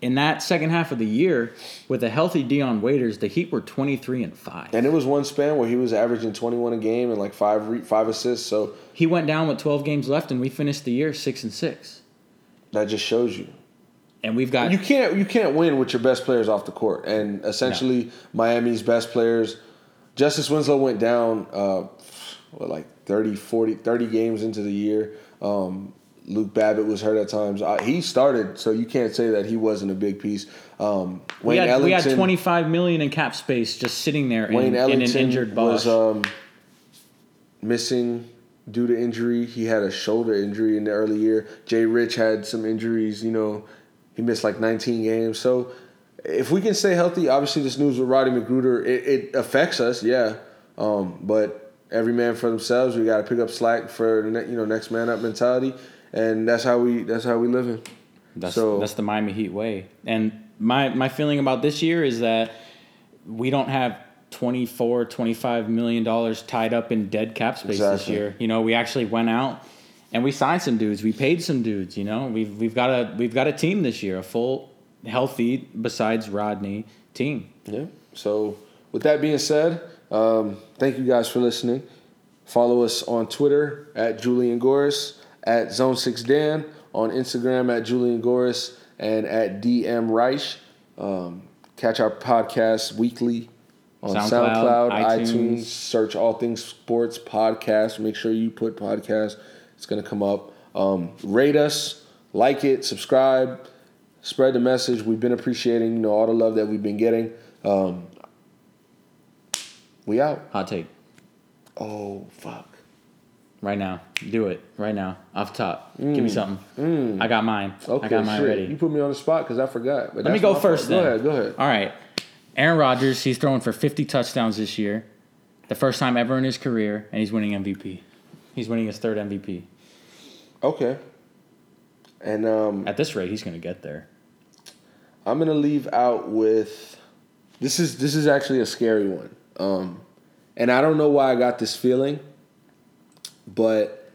[SPEAKER 3] in that second half of the year with a healthy Dion Waiters the Heat were 23 and 5
[SPEAKER 2] and it was one span where he was averaging twenty one a game and like five re- five assists. So
[SPEAKER 3] he went down with 12 games left and we finished the year 6 and 6
[SPEAKER 2] that just shows you.
[SPEAKER 3] And we've got
[SPEAKER 2] You can't you can't win with your best players off the court. And essentially Miami's best players Justise Winslow went down uh what like 30 40 30 games into the year. Um Luke Babbitt was hurt at times. Uh, he started, so you can't say that he wasn't a big piece. Um,
[SPEAKER 3] we
[SPEAKER 2] Wayne
[SPEAKER 3] had, we had 25 million in cap space just sitting there in,
[SPEAKER 2] Wayne
[SPEAKER 3] in
[SPEAKER 2] Ellington
[SPEAKER 3] an injured Bosh.
[SPEAKER 2] was um, missing due to injury. He had a shoulder injury in the early year. J. Rich had some injuries. You know, he missed like 19 games. So if we can stay healthy, obviously this news with Roddy McGruder it, it affects us, yeah. Um, but every man for themselves. We got to pick up slack for you know next man up mentality, and that's how we that's how we living.
[SPEAKER 3] That's
[SPEAKER 2] So-
[SPEAKER 3] that's the Miami Heat way. And my my feeling about this year is that we don't have 24 25 million dollars tied up in dead cap space this year. You know, we actually went out and we signed some dudes. We paid some dudes, you know. We've we've got a we've got a team this year, a full healthy besides Rodney team.
[SPEAKER 2] Yeah. So with that being said, um, thank you guys for listening. Follow us on Twitter at Julian Goris, at Zone Six Dan, on Instagram at Julian Goris, and at DM Reich. Um, catch our podcast weekly on
[SPEAKER 3] SoundCloud,
[SPEAKER 2] SoundCloud, iTunes.
[SPEAKER 3] iTunes.
[SPEAKER 2] Search all things sports podcast. Make sure you put podcast. It's gonna come up. Um, rate us, like it, subscribe, spread the message. We've been appreciating you know all the love that we've been getting. Um, we out.
[SPEAKER 3] Hot take.
[SPEAKER 2] Oh fuck.
[SPEAKER 3] right now. Do it right now. Off top. Give me something. I got mine.
[SPEAKER 2] Mm. Okay,
[SPEAKER 3] I got mine
[SPEAKER 2] shit.
[SPEAKER 3] ready.
[SPEAKER 2] You put me on the spot because I forgot. But
[SPEAKER 3] Let me go first.
[SPEAKER 2] Go ahead. Go ahead.
[SPEAKER 3] All right. Aaron Rodgers, he's throwing for 50 touchdowns this year. The first time ever in his career, and he's winning MVP. He's winning his third MVP.
[SPEAKER 2] Okay. And um,
[SPEAKER 3] At this rate, he's going to get there.
[SPEAKER 2] I'm gonna leave out with this is this is actually a scary one. Um, and I don't know why I got this feeling, but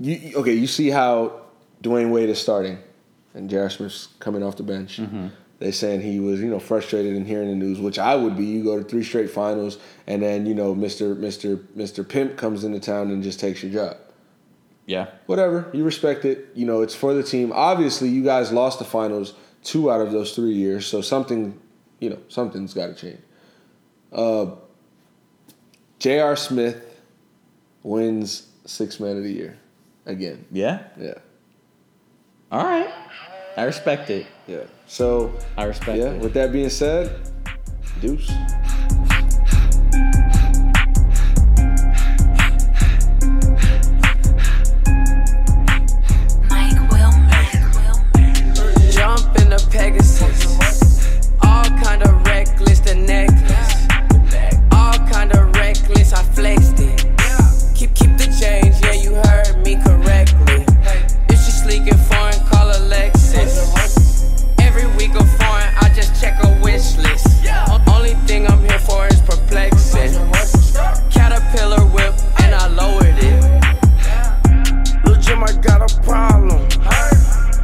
[SPEAKER 2] you okay? You see how Dwyane Wade is starting, and J.R. Smith's coming off the bench. They saying he was you know frustrated in hearing the news, which I would be. You go to three straight finals, and then you know Mister Mister Mister Pimp comes into town and just takes your job
[SPEAKER 3] Yeah.
[SPEAKER 2] whatever. You respect it. You know, it's for the team. Obviously, you guys lost the finals two out of those three years, so something, you know, something's got to change. Uh, J.R. Smith wins six man of the year again.
[SPEAKER 3] Yeah?
[SPEAKER 2] Yeah,
[SPEAKER 3] All right. I respect it.
[SPEAKER 2] yeah. So,
[SPEAKER 3] I respect
[SPEAKER 2] yeah.
[SPEAKER 3] it.
[SPEAKER 2] With that being said, Deuce.
[SPEAKER 5] Problem.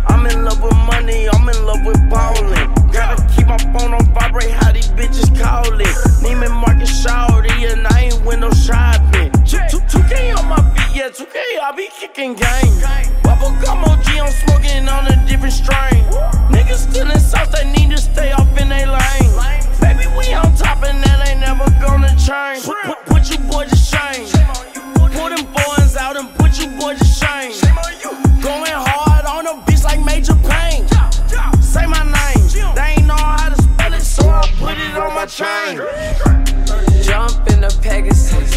[SPEAKER 5] I'm in love with money, I'm in love with ballin'. Gotta keep my phone on vibrate, how these bitches callin'. Neiman Marcus shawty, and I ain't window shopping. 2K on my feet, yeah, 2K, I be kicking game. Bubble gum OG, I'm smoking on a different strain. Niggas still in sauce, they need to stay off in they lane. Baby, we on top, and that ain't never gonna change. Put, put, put you boy to shame. Pull them boys out and put you boys to shame. Going hard on a bitch like Major Payne. Say my name. They ain't know how to spell it, so I put it on my chain.
[SPEAKER 1] Jump in the Pegasus.